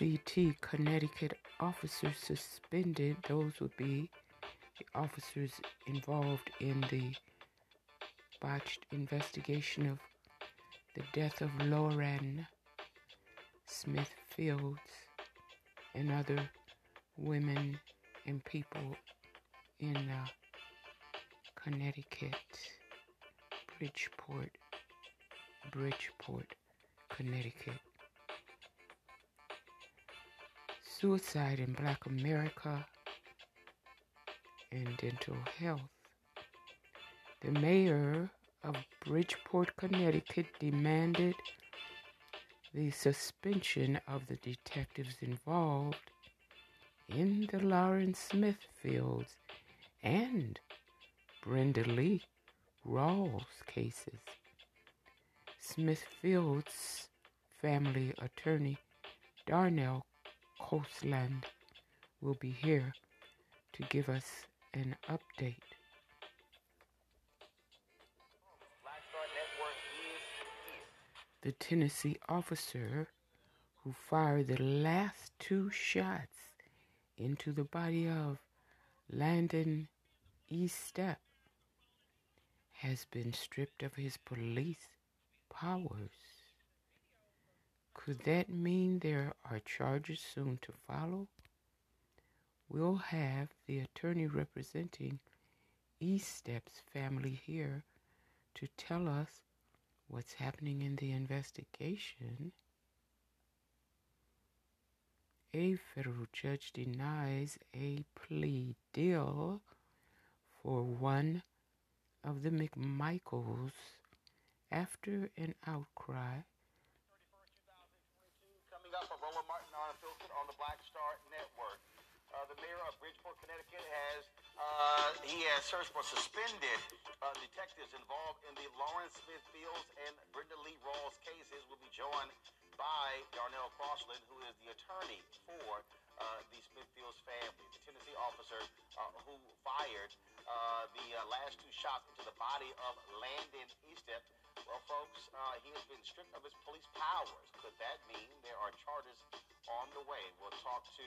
CT Connecticut. Officers suspended, those would be the officers involved in the botched investigation of the death of Lauren Smith Fields and other women and people in uh, Connecticut, Bridgeport, Bridgeport, Connecticut. Suicide in Black America and dental health. The mayor of Bridgeport, Connecticut demanded the suspension of the detectives involved in the Lauren Smith Fields and Brenda Lee Rawls cases. Smithfield's family attorney Darnell Crossland will be here to give us an update. The Tennessee officer who fired the last two shots into the body of Landon Eastep has been stripped of his police powers. Could that mean there are charges soon to follow? We'll have the attorney representing Eastep's family here to tell us what's happening in the investigation. A federal judge denies a plea deal for one of the McMichaels after an outcry. Coming up, Roland Martin on the Black Star Network. Uh, the mayor of Bridgeport, Connecticut has uh, he has searched for suspended uh, detectives involved in the Lauren Smith Fields and Brenda Lee Rawls cases. Will be joined by Darnell Crossland, who is the attorney for uh, the Smithfields family, the Tennessee officer uh, who fired uh, the last two shots into the body of Landon Eastep. Well, folks, he has been stripped of his police powers. Could that mean there are charges on the way? We'll talk to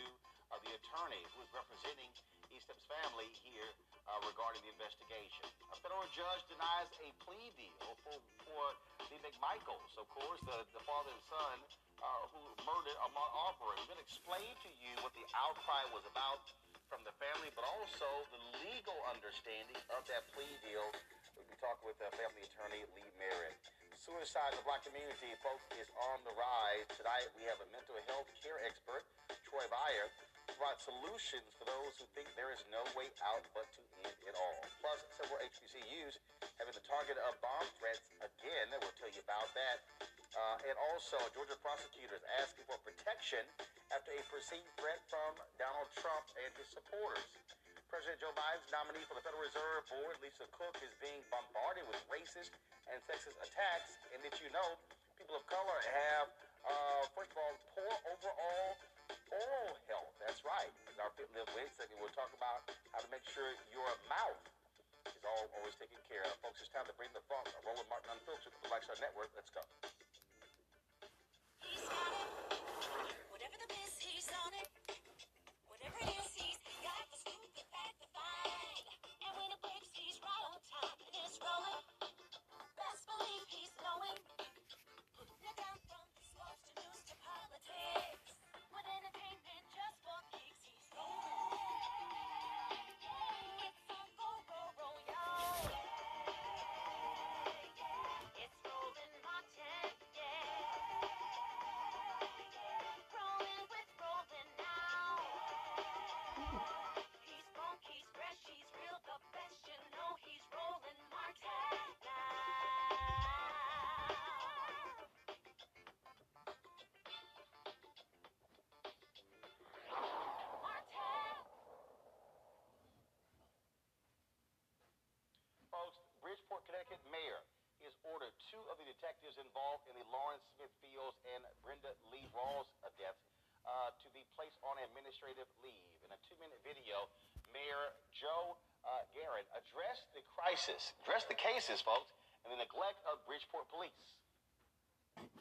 uh, the attorney who is representing Eastep's family here uh, regarding the investigation. A federal judge denies a plea deal for, for the McMichaels, of course, the, the father and son uh, who murdered Ahmaud Arbery. We're going to explain to you what the outcry was about from the family, but also the legal understanding of that plea deal. Talking with uh, family attorney Lee Merritt. Suicide in the black community, folks, is on the rise. Tonight we have a mental health care expert, Troy Beyer, provide solutions for those who think there is no way out but to end it all. Plus, several HBCUs having the target of bomb threats again. We'll tell you about that. Uh, and also, Georgia prosecutors asking for protection after a perceived threat from Donald Trump and his supporters. President Joe Biden's nominee for the Federal Reserve Board, Lisa Cook, is being bombarded with racist and sexist attacks. And did you know people of color have, uh, first of all, poor overall oral health. That's right. Our Fit Live segment, we'll talk about how to make sure your mouth is all, always taken care of. Folks, it's time to bring the funk. Roland Martin Unfiltered, the Black Star Network. Let's go. Connecticut mayor he has ordered two of the detectives involved in the Lauren Smith Fields and Brenda Lee Rawls deaths uh, to be placed on administrative leave. In a two-minute video, Mayor Joe uh, Garrett addressed the crisis, addressed the cases, folks, and the neglect of Bridgeport police.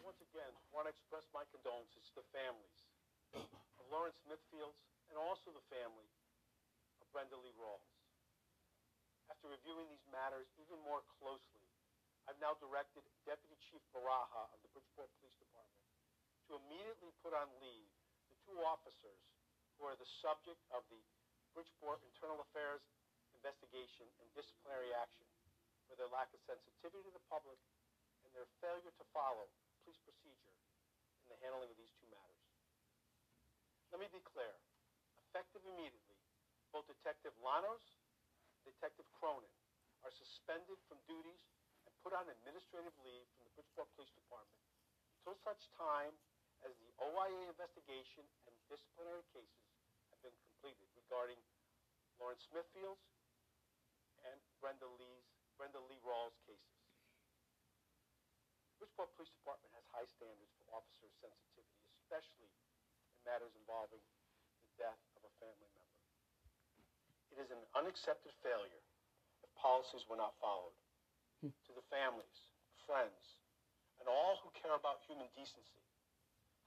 Once again, I want to express my condolences to the families of Lauren Smithfields and also the family of Brenda Lee Rawls. After reviewing these matters even more closely, I've now directed Deputy Chief Baraha of the Bridgeport Police Department to immediately put on leave the two officers who are the subject of the Bridgeport Internal Affairs investigation and disciplinary action for their lack of sensitivity to the public and their failure to follow police procedure in the handling of these two matters. Let me be clear. Effective immediately, both Detective Llanos Detective Cronin are suspended from duties and put on administrative leave from the Bridgeport Police Department until such time as the OIA investigation and disciplinary cases have been completed regarding Lauren Smithfield's and Brenda Lee's Brenda Lee Rawls cases. Bridgeport Police Department has high standards for officer sensitivity, especially in matters involving the death of a family member. It is an unaccepted failure if policies were not followed. Hmm. To the families, friends, and all who care about human decency,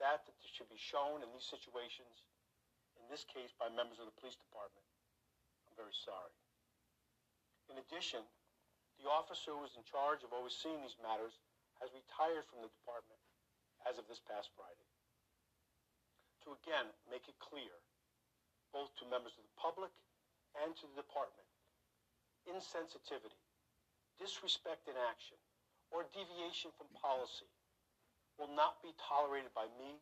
that that should be shown in these situations, in this case by members of the police department, I'm very sorry. In addition, the officer who was in charge of overseeing these matters has retired from the department as of this past Friday. To again make it clear, both to members of the public and to the department, insensitivity, disrespect in action, or deviation from policy will not be tolerated by me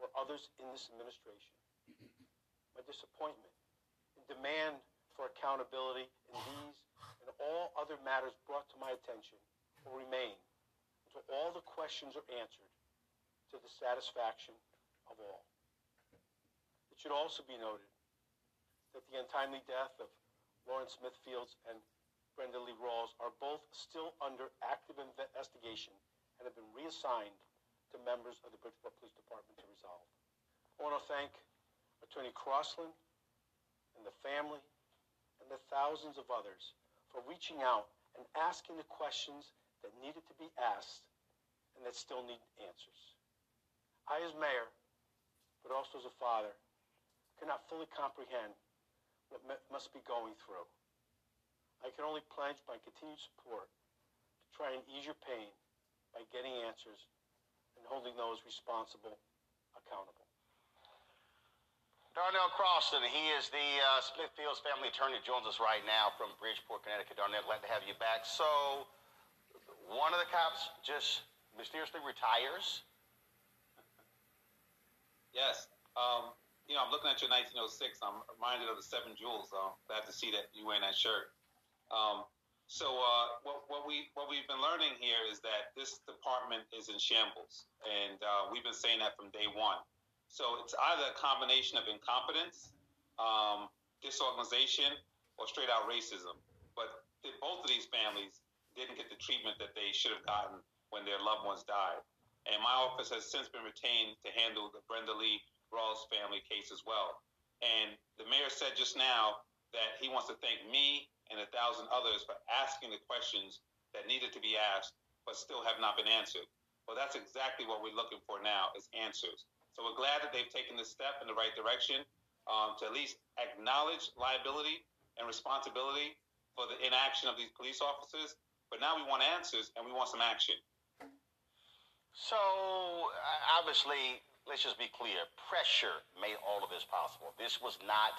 or others in this administration. My disappointment and demand for accountability in these and all other matters brought to my attention will remain until all the questions are answered to the satisfaction of all. It should also be noted that the untimely death of Lauren Smithfields and Brenda Lee Rawls are both still under active investigation and have been reassigned to members of the Bridgeport Police Department to resolve. I want to thank Attorney Crossland and the family and the thousands of others for reaching out and asking the questions that needed to be asked and that still need answers. I, as mayor, but also as a father, cannot fully comprehend what must be going through. I can only pledge my continued support to try and ease your pain by getting answers and holding those responsible accountable. Darnell Crossland, he is the uh, Smithfield's family attorney, joins us right now from Bridgeport, Connecticut. Darnell, glad to have you back. So, one of the cops just mysteriously retires. Yes. Um, you know, I'm looking at your 1906. I'm reminded of the Seven Jewels. So glad to see that you wearing that shirt. Um, so uh, what, what we what we've been learning here is that this department is in shambles, and uh, we've been saying that from day one. So it's either a combination of incompetence, um, disorganization, or straight out racism. But both of these families didn't get the treatment that they should have gotten when their loved ones died. And my office has since been retained to handle the Brenda Lee Rawls family case as well. And the mayor said just now that he wants to thank me and a thousand others for asking the questions that needed to be asked but still have not been answered. Well, that's exactly what we're looking for now is answers. So we're glad that they've taken this step in the right direction um, to at least acknowledge liability and responsibility for the inaction of these police officers. But now we want answers and we want some action. So obviously, let's just be clear: pressure made all of this possible. This was not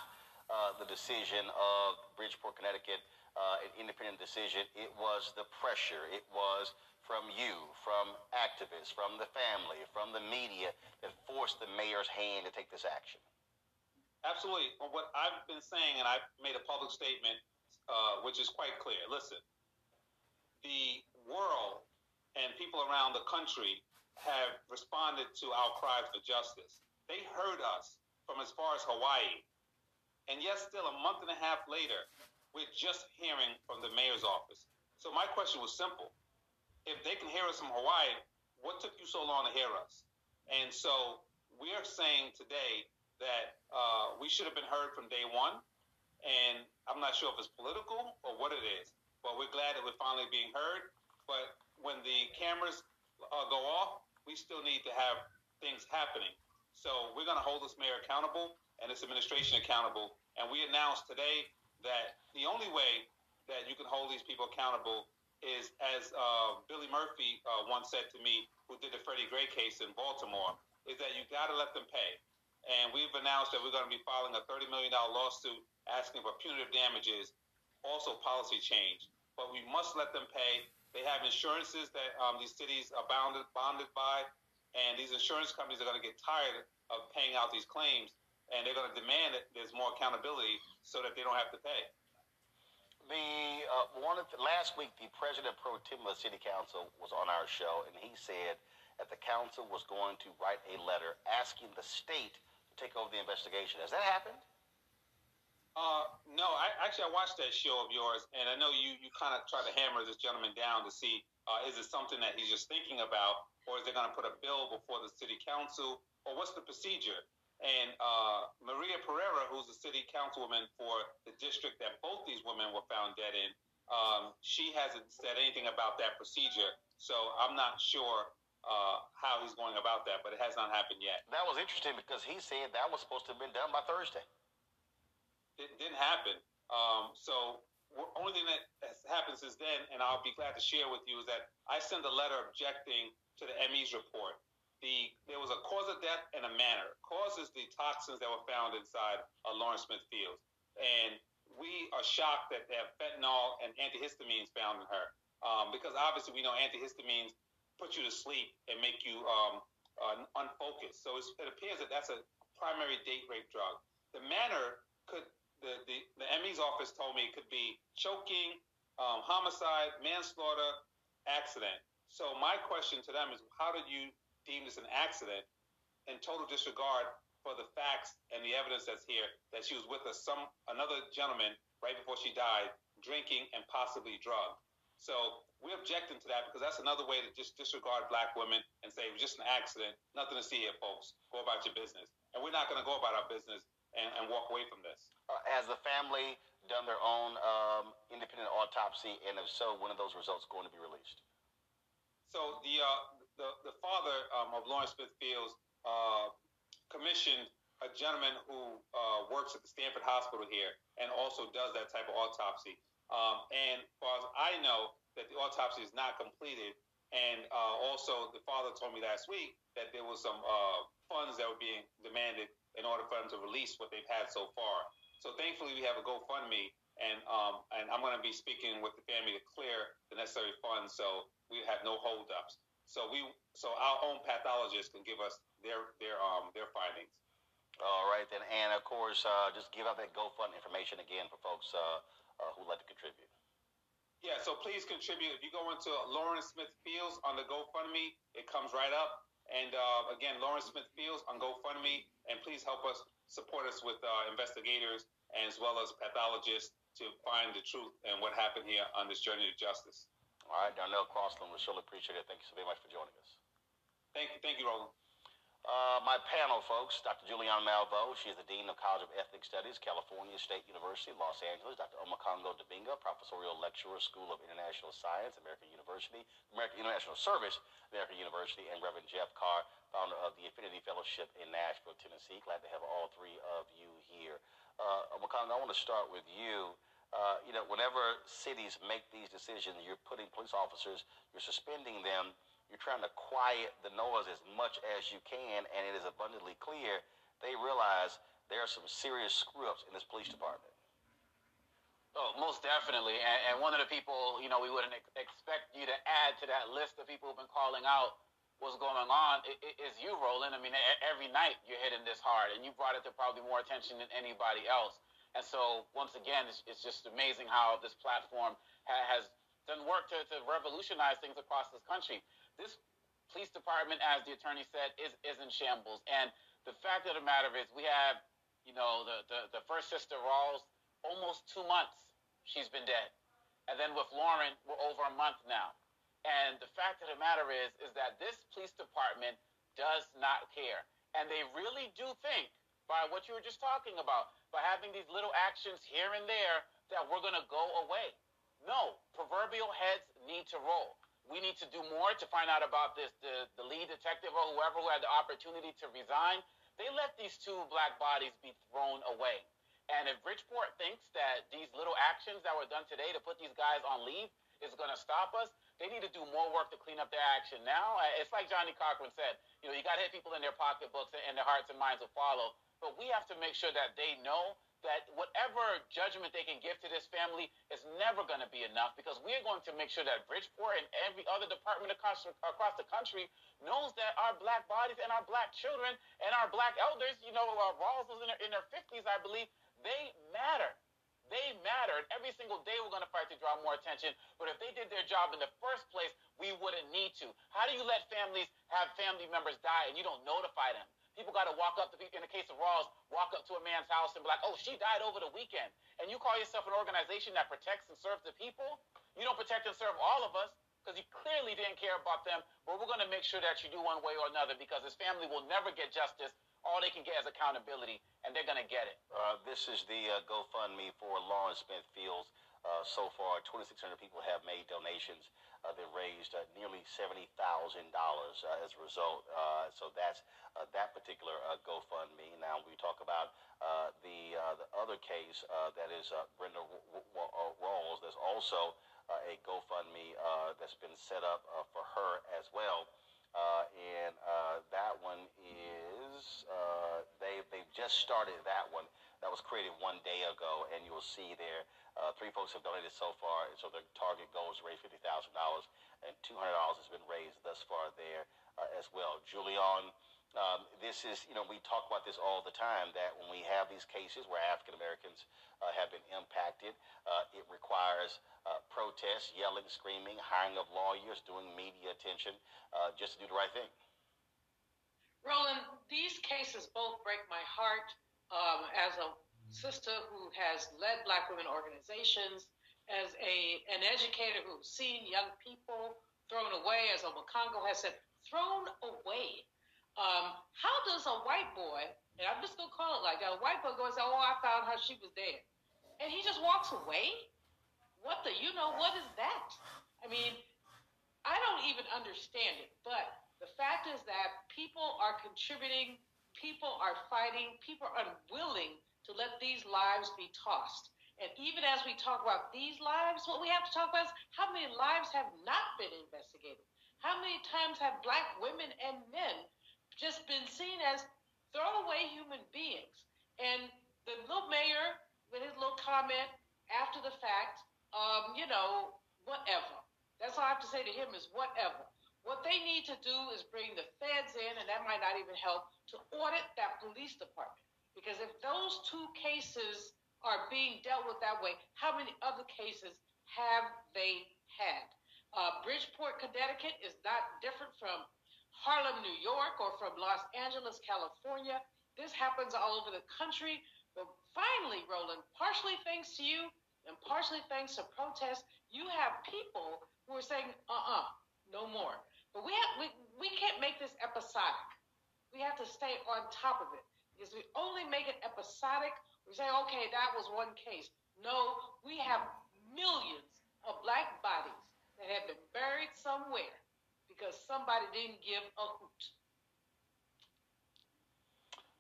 uh, the decision of Bridgeport, Connecticut, uh, an independent decision. It was the pressure. It was from you, from activists, from the family, from the media that forced the mayor's hand to take this action. Absolutely. What I've been saying, and I've made a public statement, uh, which is quite clear. Listen, the world and people around the country have responded to our cries for justice. They heard us from as far as Hawaii, and yet, still a month and a half later, we're just hearing from the mayor's office. So my question was simple: If they can hear us from Hawaii, what took you so long to hear us? And so we are saying today that uh, we should have been heard from day one. And I'm not sure if it's political or what it is, but we're glad that we're finally being heard. But when the cameras uh, go off, we still need to have things happening. So we're going to hold this mayor accountable and this administration accountable. And we announced today that the only way that you can hold these people accountable is, as uh, Billy Murphy uh, once said to me, who did the Freddie Gray case in Baltimore, is that you got to let them pay. And we've announced that we're going to be filing a $30 million lawsuit asking for punitive damages, also policy change. But we must let them pay. They have insurances that um, these cities are bounded, bonded by, and these insurance companies are going to get tired of paying out these claims, and they're going to demand that there's more accountability so that they don't have to pay. The uh, one the, last week, the president pro tem of the city council was on our show, and he said that the council was going to write a letter asking the state to take over the investigation. Has that happened? Uh, no, I actually I watched that show of yours, and I know you you kind of try to hammer this gentleman down to see uh, is it something that he's just thinking about, or is they going to put a bill before the city council, or what's the procedure? And uh, Maria Pereira, who's the city councilwoman for the district that both these women were found dead in, um, she hasn't said anything about that procedure. So I'm not sure uh, how he's going about that, but it has not happened yet. That was interesting because he said that was supposed to have been done by Thursday. It didn't happen. Um, so the only thing that has happened since then, and I'll be glad to share with you, is that I sent a letter objecting to the ME's report the there was a cause of death and a manner. Cause is the toxins that were found inside uh, Lauren Smith Fields, and we are shocked that they have fentanyl and antihistamines found in her, um, because obviously we know antihistamines put you to sleep and make you um, uh, unfocused. So it appears that that's a primary date rape drug. The manner could the the, the ME's office told me it could be choking, um, homicide, manslaughter, accident. So my question to them is, how did you deem this an accident in total disregard for the facts and the evidence that's here that she was with a, some another gentleman right before she died drinking and possibly drugged. So we're objecting to that because that's another way to just disregard black women and say it was just an accident, nothing to see here, folks. Go about your business. And we're not going to go about our business and, and walk away from this. Uh, has the family done their own um, independent autopsy? And if so, when are those results going to be released? So the uh, the, the father um, of Lauren Smith Fields uh, commissioned a gentleman who uh, works at the Stamford Hospital here and also does that type of autopsy. Um, and as far as I know, that the autopsy is not completed. And uh, also, the father told me last week that there was some uh, funds that were being demanded in order for them to release what they've had so far. So thankfully, we have a GoFundMe, and um, and I'm going to be speaking with the family to clear the necessary funds so we have no holdups. So we, so our own pathologists can give us their their um their findings. All right then, and of course, uh, just give out that GoFund information again for folks uh, uh, who like to contribute. Yeah, so please contribute. If you go into Lauren Smith Fields on the GoFundMe, it comes right up. And uh, again, Lauren Smith Fields on GoFundMe, and please help us support us with uh, investigators as well as pathologists to find the truth and what happened here on this journey to justice. All right, Darnell Crossland, we surely appreciate it. Thank you so very much for joining us. Thank you, thank you, Roland. Uh, my panel, folks, Dr. Julianne Malveaux, She is the Dean of College of Ethnic Studies, California State University, Los Angeles. Dr. Omekongo Dibinga, Professorial Lecturer, School of International Science, American University, American International Service, American University, and Reverend Jeff Carr, founder of the Affinity Fellowship in Nashville, Tennessee. Glad to have all three of you here. Uh, Omekongo, I want to start with you. Uh, you know, whenever cities make these decisions, you're putting police officers, you're suspending them, you're trying to quiet the noise as much as you can, and it is abundantly clear they realize there are some serious screw ups in this police department. Oh, most definitely. And, and one of the people, you know, we wouldn't ex- expect you to add to that list of people who've been calling out what's going on is you, Roland. I mean, every night you're hitting this hard, and you brought it to probably more attention than anybody else. And so, once again, it's, it's just amazing how this platform ha- has done work to, to revolutionize things across this country. This police department, as the attorney said, is, is in shambles. And the fact of the matter is, we have, you know, the, the, the first sister Rawls, almost two months she's been dead. And then with Lauren, we're over a month now. And the fact of the matter is, is that this police department does not care. And they really do think, by what you were just talking about, by having these little actions here and there, that we're going to go away. No, proverbial heads need to roll. We need to do more to find out about this, the, the lead detective or whoever who had the opportunity to resign. They let these two black bodies be thrown away. And if Bridgeport thinks that these little actions that were done today to put these guys on leave is going to stop us, they need to do more work to clean up their action now. Uh, it's like Johnnie Cochran said, you know, you got to hit people in their pocketbooks and their hearts and minds will follow. But we have to make sure that they know that whatever judgment they can give to this family is never going to be enough because we're going to make sure that Bridgeport and every other department across, across the country knows that our black bodies and our black children and our black elders, you know, uh, Rawls was in their, in their 50s, I believe, they matter. They matter. And every single day we're going to fight to draw more attention. But if they did their job in the first place, we wouldn't need to. How do you let families have family members die and you don't notify them? People got to walk up to, people, in the case of Rawls, walk up to a man's house and be like, oh, she died over the weekend. And you call yourself an organization that protects and serves the people? You don't protect and serve all of us because you clearly didn't care about them. But we're going to make sure that you do one way or another because his family will never get justice. All they can get is accountability, and they're going to get it. Uh, this is the uh, GoFundMe for Lauren Smith Fields. Uh, so far, 2,600 people have made donations. Uh, they raised uh, nearly $70,000 uh, as a result. Uh, so that's uh, that particular uh, GoFundMe. Now, we talk about the, the other case that is Brenda Rawls. There's also a GoFundMe that's been set up for her as well. and that one is, they, they've just started that one. That was created one day ago, and you'll see there uh, three folks have donated so far, and so the target goal is raise fifty thousand dollars, and two hundred dollars has been raised thus far there uh, as well. Julian, um, this is you know we talk about this all the time that when we have these cases where African Americans uh, have been impacted, uh, it requires uh, protests, yelling, screaming, hiring of lawyers, doing media attention, uh, just to do the right thing. Roland, these cases both break my heart um, as a sister who has led black women organizations, as a an educator who's seen young people thrown away, as Omekongo has said, thrown away. Um, how does a white boy, and I'm just gonna call it like that, a white boy goes, "Oh, I found her; she was dead," and he just walks away? What the, you know, what is that? I mean, I don't even understand it. But the fact is that people are contributing, people are fighting, people are unwilling to let these lives be tossed. And even as we talk about these lives, what we have to talk about is how many lives have not been investigated? How many times have black women and men just been seen as throwaway human beings? And the little mayor, with his little comment after the fact, um, you know, whatever. That's all I have to say to him is whatever. What they need to do is bring the feds in, and that might not even help, to audit that police department. Because if those two cases are being dealt with that way, how many other cases have they had? Uh, Bridgeport, Connecticut is not different from Harlem, New York, or from Los Angeles, California. This happens all over the country. But finally, Roland, partially thanks to you and partially thanks to protests, you have people who are saying, uh-uh, no more. But we have we, we can't make this episodic. We have to stay on top of it. Because we only make it episodic. We say, okay, that was one case. No, we have millions of black bodies that have been buried somewhere because somebody didn't give a hoot.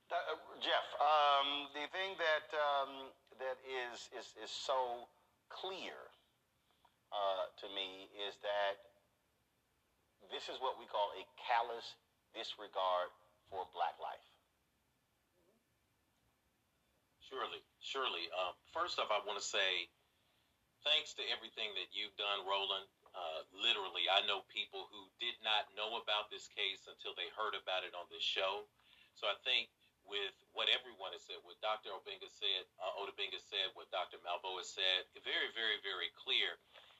Uh, Jeff, um, the thing that um, that is is is so clear uh, to me is that this is what we call a callous disregard for black life. Surely, surely. Um, first off, I want to say thanks to everything that you've done, Roland. Uh, literally, I know people who did not know about this case until they heard about it on this show. So I think with what everyone has said, what Dr. Obinga said, uh, Odabinga said, what Dr. Malveaux said, very, very, very clear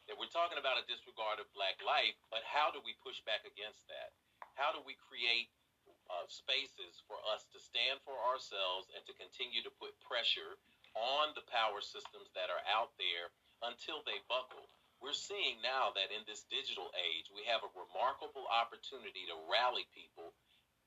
that we're talking about a disregard of black life, but how do we push back against that? How do we create uh, spaces for us to stand for ourselves and to continue to put pressure on the power systems that are out there until they buckle. we're seeing now that in this digital age, we have a remarkable opportunity to rally people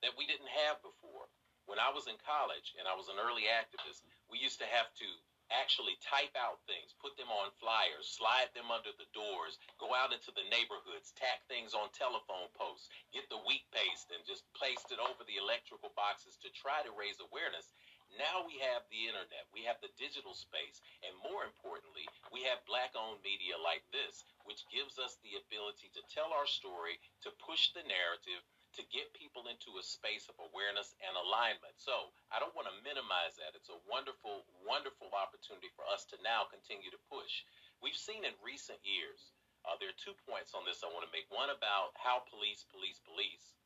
that we didn't have before. When I was in college and I was an early activist, we used to have to actually type out things, put them on flyers, slide them under the doors, go out into the neighborhoods, tack things on telephone posts, get the wheat paste and just placed it over the electrical boxes to try to raise awareness. Now we have the internet, we have the digital space, and more importantly, we have black owned media like this, which gives us the ability to tell our story, to push the narrative, to get people into a space of awareness and alignment. So I don't want to minimize that. It's a wonderful, wonderful opportunity for us to now continue to push. We've seen in recent years, uh, there are two points on this I want to make. One about how police, police, police,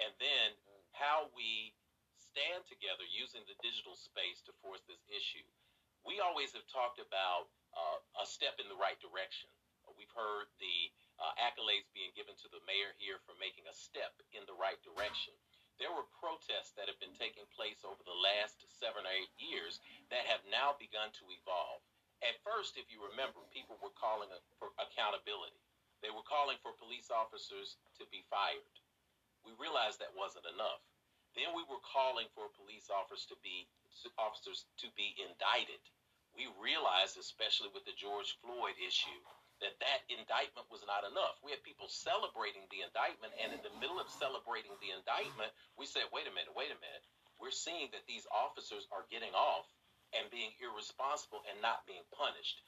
and then how we stand together using the digital space to force this issue. We always have talked about uh, a step in the right direction. We've heard the uh, accolades being given to the mayor here for making a step in the right direction. There were protests that have been taking place over the last seven or eight years that have now begun to evolve. At first, if you remember, people were calling for accountability. They were calling for police officers to be fired. We realized that wasn't enough. Then we were calling for police officers to be officers to be indicted. We realized, especially with the George Floyd issue, that that indictment was not enough. We had people celebrating the indictment, and in the middle of celebrating the indictment, we said, wait a minute, wait a minute. We're seeing that these officers are getting off and being irresponsible and not being punished.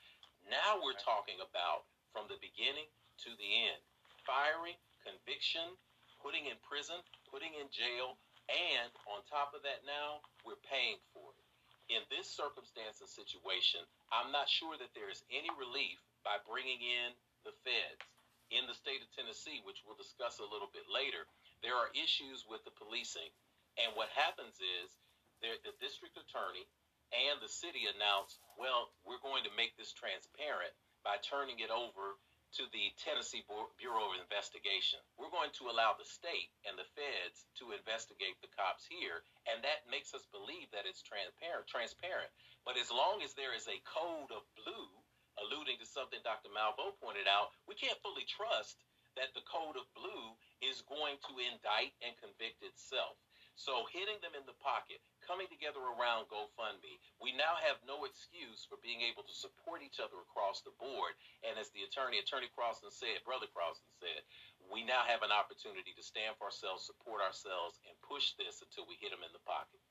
Now we're talking about from the beginning to the end firing, conviction, putting in prison, putting in jail, and on top of that, now we're paying for it. In this circumstance and situation, I'm not sure that there is any relief by bringing in the feds. In the state of Tennessee, which we'll discuss a little bit later, there are issues with the policing. And what happens is the district attorney and the city announce, well, we're going to make this transparent by turning it over to the Tennessee Bureau of Investigation. We're going to allow the state and the feds to investigate the cops here, and that makes us believe that it's transparent. Transparent. But as long as there is a code of blue alluding to something Dr. Malveaux pointed out, we can't fully trust that the code of blue is going to indict and convict itself. So hitting them in the pocket, coming together around GoFundMe, we now have no excuse for being able to support each other across the board. And as the attorney, Attorney Crossland said, Brother Crossland said, we now have an opportunity to stand for ourselves, support ourselves, and push this until we hit them in the pocket.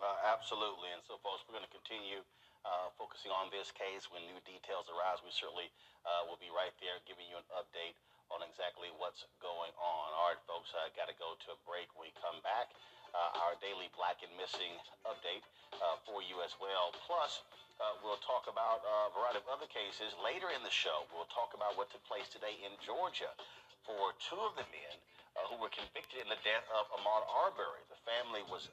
Uh, absolutely. And so, folks, we're going to continue uh, focusing on this case. When new details arise, we certainly uh, will be right there giving you an update on exactly what's going on. All right, folks, I got to go to a break. When we come back, uh, our daily black and missing update uh, for you as well. Plus, uh, we'll talk about uh, a variety of other cases later in the show. We'll talk about what took place today in Georgia for two of the men who were convicted in the death of Ahmaud Arbery. The family was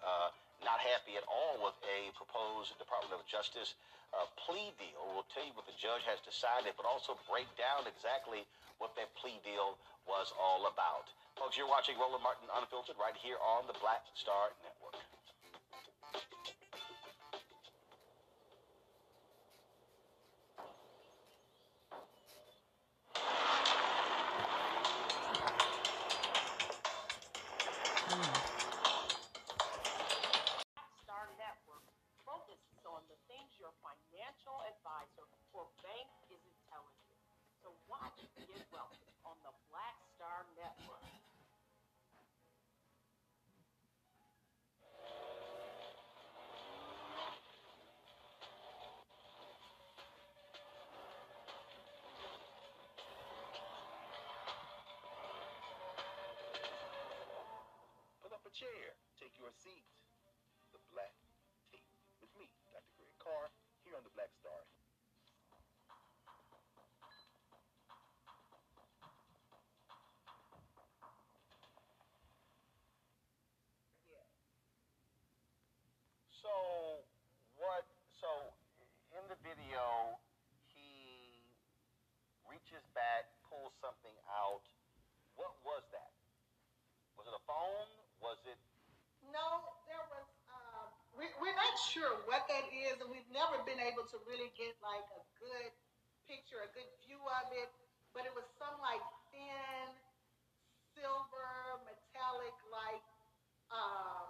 not happy at all with a proposed Department of Justice uh, plea deal. We'll tell you what the judge has decided, but also break down exactly what that plea deal was all about. Folks, you're watching Roland Martin Unfiltered right here on the Black Star Network. Chair. Take your seat. The Black Tape with me, Dr. Greg Carr, here on the Black Star. So, what? So, in the video, he reaches back, pulls something out. What was that? Was it a phone? Was it? No, there was. Um, we, we're not sure what that is, and we've never been able to really get like a good picture, a good view of it, but it was some like thin, silver, metallic like um,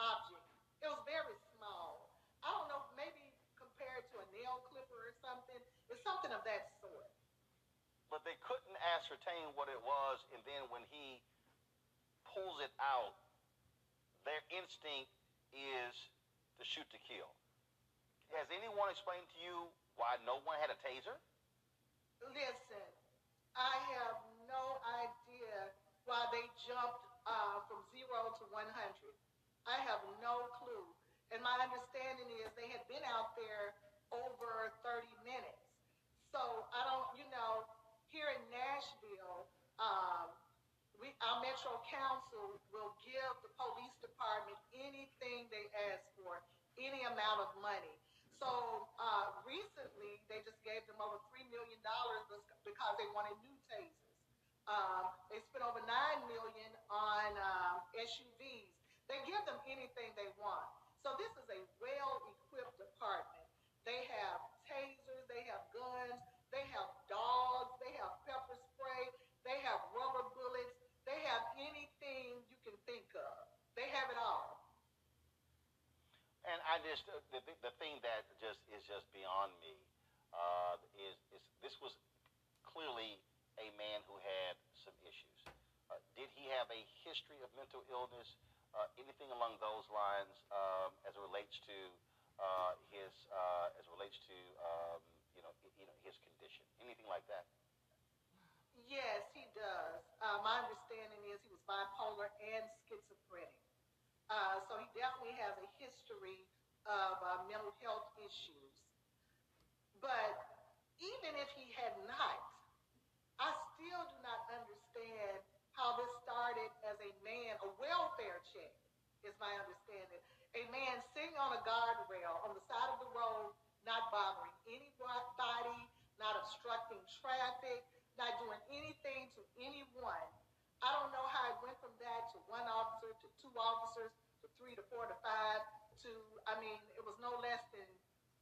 object. It was very small. I don't know, maybe compared to a nail clipper or something. It's something of that sort. But they couldn't ascertain what it was, and then when he pulls it out, their instinct is to shoot to kill. Has anyone explained to you why no one had a taser? Listen, I have no idea why they jumped uh, from zero to 100. I have no clue. And my understanding is they had been out there over 30 minutes. So I don't, you know, here in Nashville, um, we, our Metro Council will give the police department anything they ask for, any amount of money. So uh, recently, they just gave them over three million dollars because they wanted new tasers. Um, they spent over 9 million on um, SUVs. They give them anything they want. So this is a well-equipped department. They have tasers, they have guns, they have dogs, they have pepper spray, they have rubber bullets, they have anything you can think of. They have it all. And I just uh, the the thing that just is just beyond me uh, is is this was clearly a man who had some issues. Uh, did he have a history of mental illness? Uh, anything along those lines um, as it relates to uh, his uh, as it relates to um, you know you know his condition? Anything like that? Yes, he does. Uh, my understanding is he was bipolar and schizophrenic. Uh, so he definitely has a history of uh, mental health issues. But even if he had not, I still do not understand how this started as a man, a welfare check, is my understanding. A man sitting on a guardrail on the side of the road, not bothering anybody, not obstructing traffic, not doing anything to anyone. I don't know how it went from that to one officer to two officers to three to four to five to, I mean, it was no less than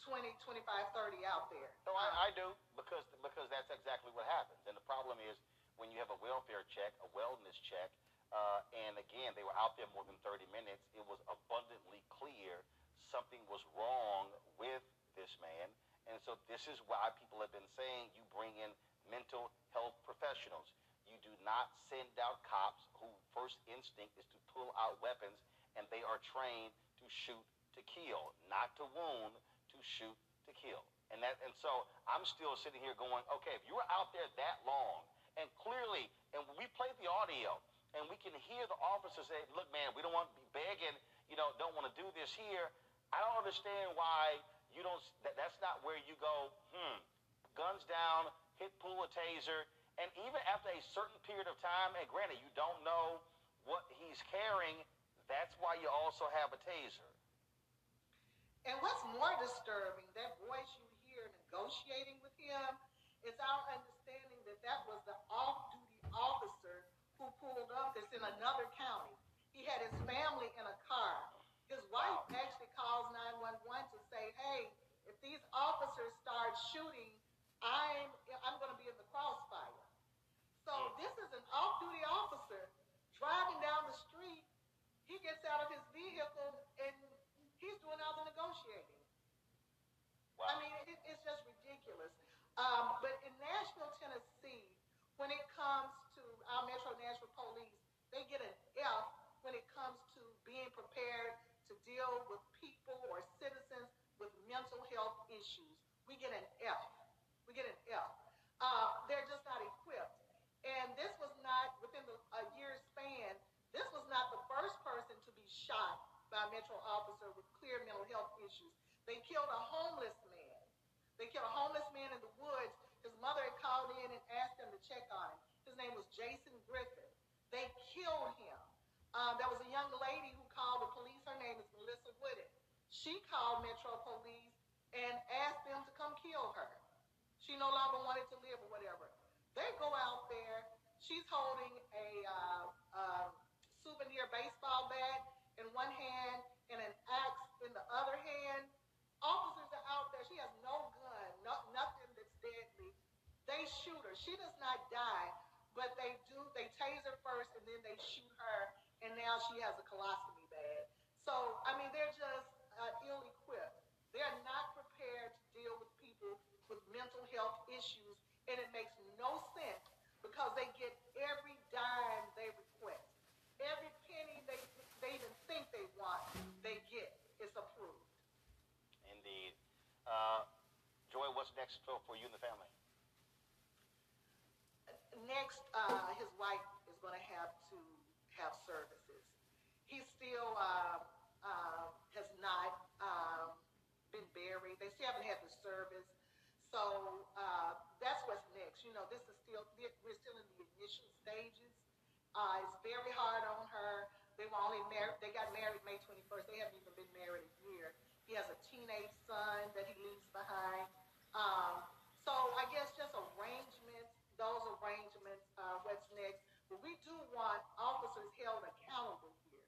20, 25, 30 out there. No, I, I do because because that's exactly what happens. And the problem is when you have a welfare check, a wellness check, uh, and again they were out there more than 30 minutes. It was abundantly clear something was wrong with this man, and so this is why people have been saying you bring in mental health professionals. Do not send out cops whose first instinct is to pull out weapons and they are trained to shoot to kill, not to wound, to shoot to kill. And that and so I'm still sitting here going, okay, if you were out there that long and clearly and we played the audio and we can hear the officer say, look, man, we don't want to be begging, you know, don't want to do this here. I don't understand why you don't that, that's not where you go, hmm, guns down, hit pull a taser, and even after a certain period of time, and granted you don't know what he's carrying, that's why you also have a taser. And what's more disturbing, that voice you hear negotiating with him, it's our understanding that that was the off-duty officer who pulled up that's in another county. He had his family in a car. His wife actually calls 911 to say, hey, if these officers start shooting, I'm, I'm going to be in the crossfire. So this is an off-duty officer driving down the street. He gets out of his vehicle and he's doing all the negotiating. Wow. I mean, it, it's just ridiculous. Um, but in Nashville, Tennessee, when it comes to our Metro Nashville Police, they get an F when it comes to being prepared to deal with people or citizens with mental health issues. We get an F. We get an F. Uh, they're just not. And this was not within the, a year span. This was not the first person to be shot by a Metro officer with clear mental health issues. They killed a homeless man. They killed a homeless man in the woods. His mother had called in and asked them to check on him. His name was Jason Griffin. They killed him. Um, there was a young lady who called the police. Her name is Melissa Wooden. She called Metro Police and asked them to come kill her. She no longer wanted to live or whatever. They go out there. She's holding a uh, souvenir baseball bat in one hand and an axe in the other hand. Officers are out there. She has no gun, no, nothing that's deadly. They shoot her. She does not die, but they do. They tase her first, and then they shoot her, and now she has a colostomy bag. So I mean, they're just uh, ill-equipped. They're not prepared to deal with people with mental health issues, and it makes no sense because they get every dime they request, every penny they they even think they want, they get. It's approved. Indeed. Uh, Joy, what's next for, for you and the family? Next, uh, his wife is going to have to have services. He still uh, uh, has not um, been buried. They still haven't had the service. So uh, that's what's next. You know, this is still we're still in the initial stages. Uh, it's very hard on her. They were only married. They got married May 21st. They haven't even been married a year. He has a teenage son that he leaves behind. Um, so I guess just arrangements. Those arrangements. Uh, what's next? But we do want officers held accountable here.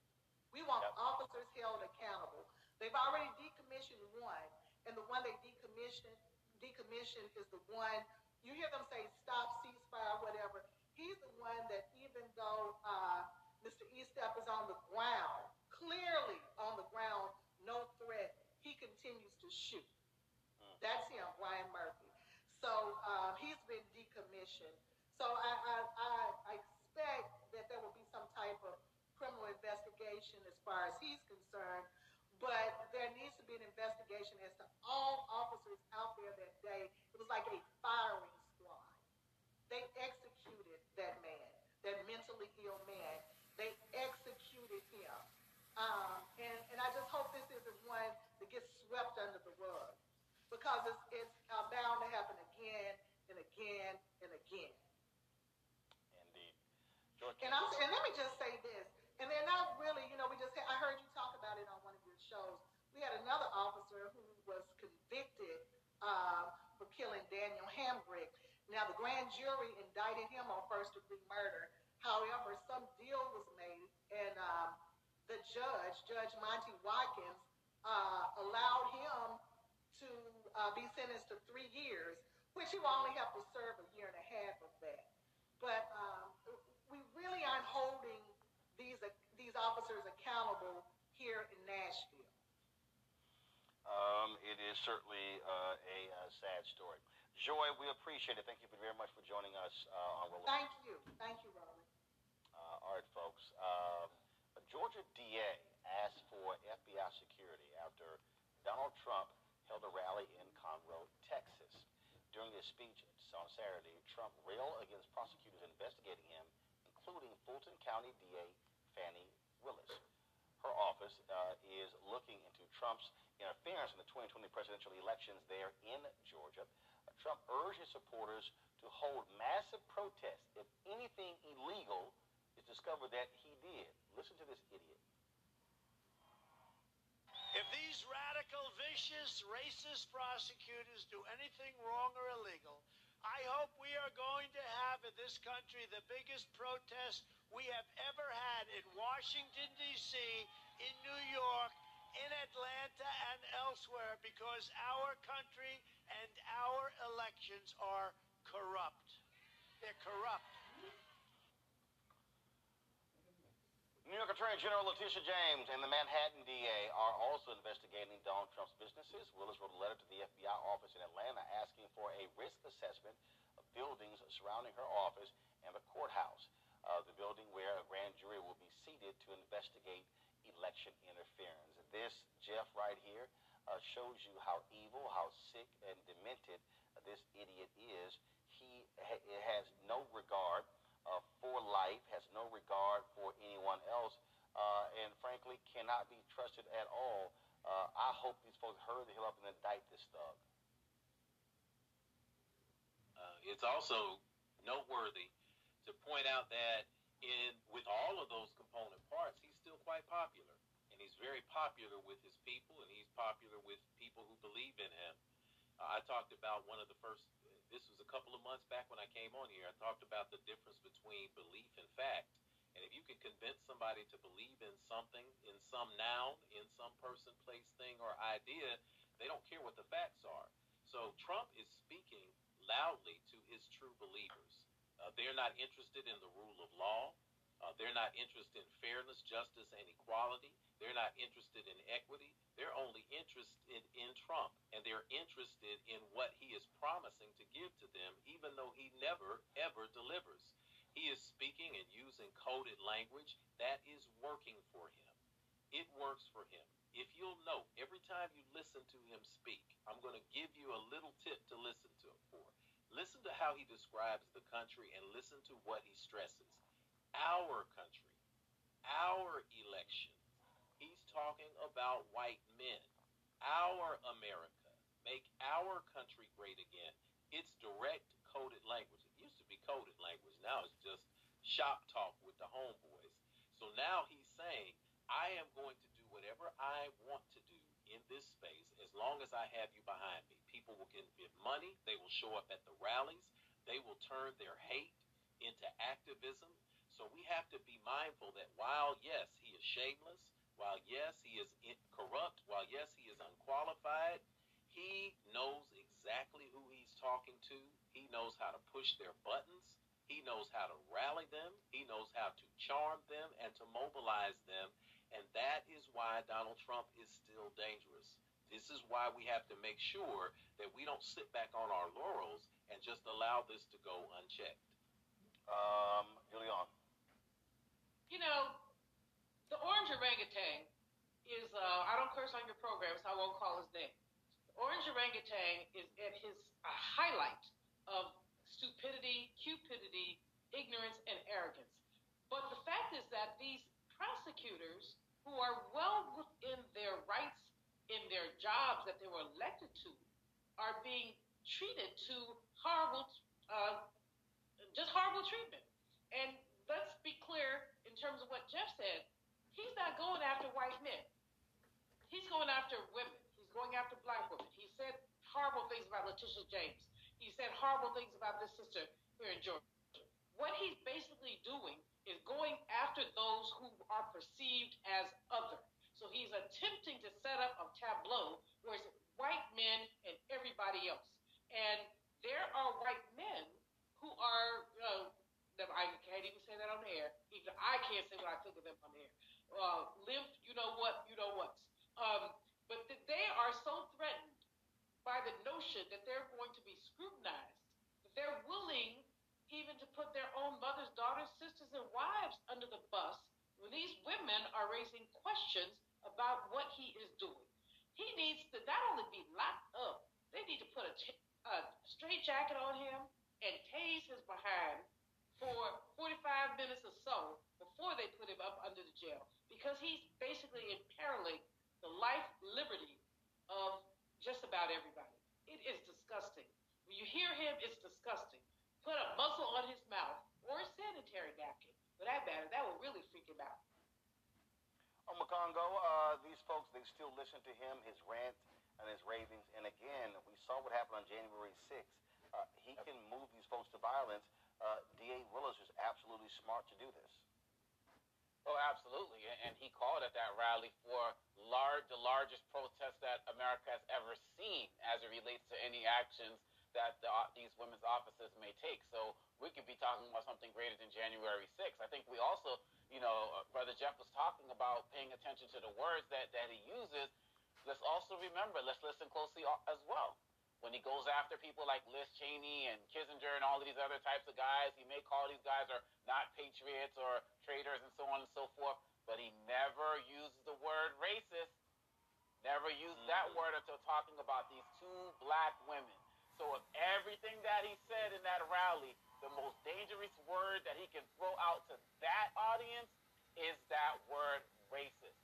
We want Yep. officers held accountable. They've already decommissioned one, and the one they decommissioned decommissioned is the one you hear them say stop, ceasefire, whatever. He's the one that even though uh, Mr. Eastep is on the ground, clearly on the ground, no threat, he continues to shoot. Mm. That's him, Brian Murphy. So uh, he's been decommissioned. So I, I, I, I expect that there will be some type of criminal investigation as far as he's concerned. But there needs to be an investigation as to all officers out there that day. It was like a firing squad. They executed that man, that mentally ill man. They executed him. Um, and, and I just hope this isn't one that gets swept under the rug because it's, it's uh, bound to happen again and again and again. Indeed. And I'm and let me just say this. And they're not really, you know, we just I heard you talk about it on one of your shows. We had another officer who was convicted uh, killing Daniel Hambrick. Now the grand jury indicted him on first degree murder. However, some deal was made, and um, the judge, Judge Monte Watkins, uh, allowed him to uh, be sentenced to three years, which he will only have to serve a year and a half of that. But um, we really aren't holding these these officers accountable here in Nashville. Um, it is certainly uh, a uh, sad story. Joy, we appreciate it. Thank you very much for joining us uh, on Roland. Thank you, thank you, Roland. Uh, all right, folks. Um, a Georgia DA asked for FBI security after Donald Trump held a rally in Conroe, Texas. During his speech on Saturday, Trump railed against prosecutors investigating him, including Fulton County DA Fani Willis. Her office uh, is looking into Trump's interference in the 2020 presidential elections there in Georgia. Trump urged his supporters to hold massive protests if anything illegal is discovered that he did. Listen to this idiot. If these radical, vicious, racist prosecutors do anything wrong or illegal, I hope we are going to have in this country the biggest protest we have ever had in Washington, D.C., in New York, in Atlanta, and elsewhere because our country and our elections are corrupt. They're corrupt. New York Attorney General Letitia James and the Manhattan DA are also investigating Donald Trump's businesses. Willis wrote a letter to the FBI office in Atlanta asking for a risk assessment of buildings surrounding her office and the courthouse, uh, the building where a grand jury will be seated to investigate election interference. This, Jeff, right here, uh, shows you how evil, how sick and demented this idiot is. He ha- has no regard uh, for life, has no regard for anyone else, uh, and frankly cannot be trusted at all. Uh, I hope these folks hurry the hell up and indict this thug. Uh, it's also noteworthy to point out that in with all of those component parts, he's still quite popular, and he's very popular with his people, and he's popular with people who believe in him. Uh, I talked about one of the first. This was a couple of months back when I came on here. I talked about the difference between belief and fact. And if you can convince somebody to believe in something, in some noun, in some person, place, thing, or idea, they don't care what the facts are. So Trump is speaking loudly to his true believers. Uh, they're not interested in the rule of law. Uh, they're not interested in fairness, justice, and equality. They're not interested in equity. They're only interested in Trump, and they're interested in what he is promising to give to them, even though he never, ever delivers. He is speaking and using coded language that is working for him. It works for him. If you'll note, every time you listen to him speak, I'm going to give you a little tip to listen to him for. Listen to how he describes the country and listen to what he stresses our country, our election. He's talking about white men, our America, make our country great again. It's direct coded language. It used to be coded language. Now it's just shop talk with the homeboys. So now he's saying, I am going to do whatever I want to do in this space as long as I have you behind me. People will give money. They will show up at the rallies. They will turn their hate into activism. So we have to be mindful that while, yes, he is shameless, while, yes, he is corrupt, while, yes, he is unqualified, he knows exactly who he's talking to. He knows how to push their buttons. He knows how to rally them. He knows how to charm them and to mobilize them. And that is why Donald Trump is still dangerous. This is why we have to make sure that we don't sit back on our laurels and just allow this to go unchecked. Um, Julianne you know, the orange orangutan is, uh, I don't curse on your program, so I won't call his name. The orange orangutan is at his uh, highlight of stupidity, cupidity, ignorance, and arrogance. But the fact is that these prosecutors who are well within their rights in their jobs that they were elected to are being treated to horrible, uh, just horrible treatment. And let's be clear in terms of what Jeff said, he's not going after white men. He's going after women. He's going after black women. He said horrible things about Letitia James. He said horrible things about this sister here in Georgia. What he's basically doing is going after those who are perceived as other. So he's attempting to set up a tableau where it's white men and everybody else. And there are white men who are uh. I can't even say that on the air. Even I can't say what I think of them on the air. Uh, live, you know what, you know what. Um, but th- they are so threatened by the notion that they're going to be scrutinized that they're willing even to put their own mothers, daughters, sisters, and wives under the bus when these women are raising questions about what he is doing. He needs to not only be locked up, they need to put a straight jacket on him and tase his behind for 45 minutes or so before they put him up under the jail because he's basically imperiling the life liberty of just about everybody. It is disgusting. When you hear him, it's disgusting. Put a muzzle on his mouth or a sanitary napkin. For that matter, that will really freak him out. Oh, Makongo, uh, these folks, they still listen to him, his rant and his ravings. And again, we saw what happened on January 6th. Uh, he can move these folks to violence uh, D.A. Willis is absolutely smart to do this. Oh, absolutely. And he called at that rally for large, the largest protest that America has ever seen as it relates to any actions that the, uh, these women's offices may take. So we could be talking about something greater than January 6th. I think we also, you know, uh, Brother Jeff was talking about paying attention to the words that, that he uses. Let's also remember, let's listen closely as well when he goes after people like Liz Cheney and Kinzinger and all of these other types of guys, he may call these guys are not patriots or traitors and so on and so forth, but he never uses the word racist. Never used that mm-hmm. word until talking about these two black women. So if everything that he said in that rally, the most dangerous word that he can throw out to that audience is that word racist.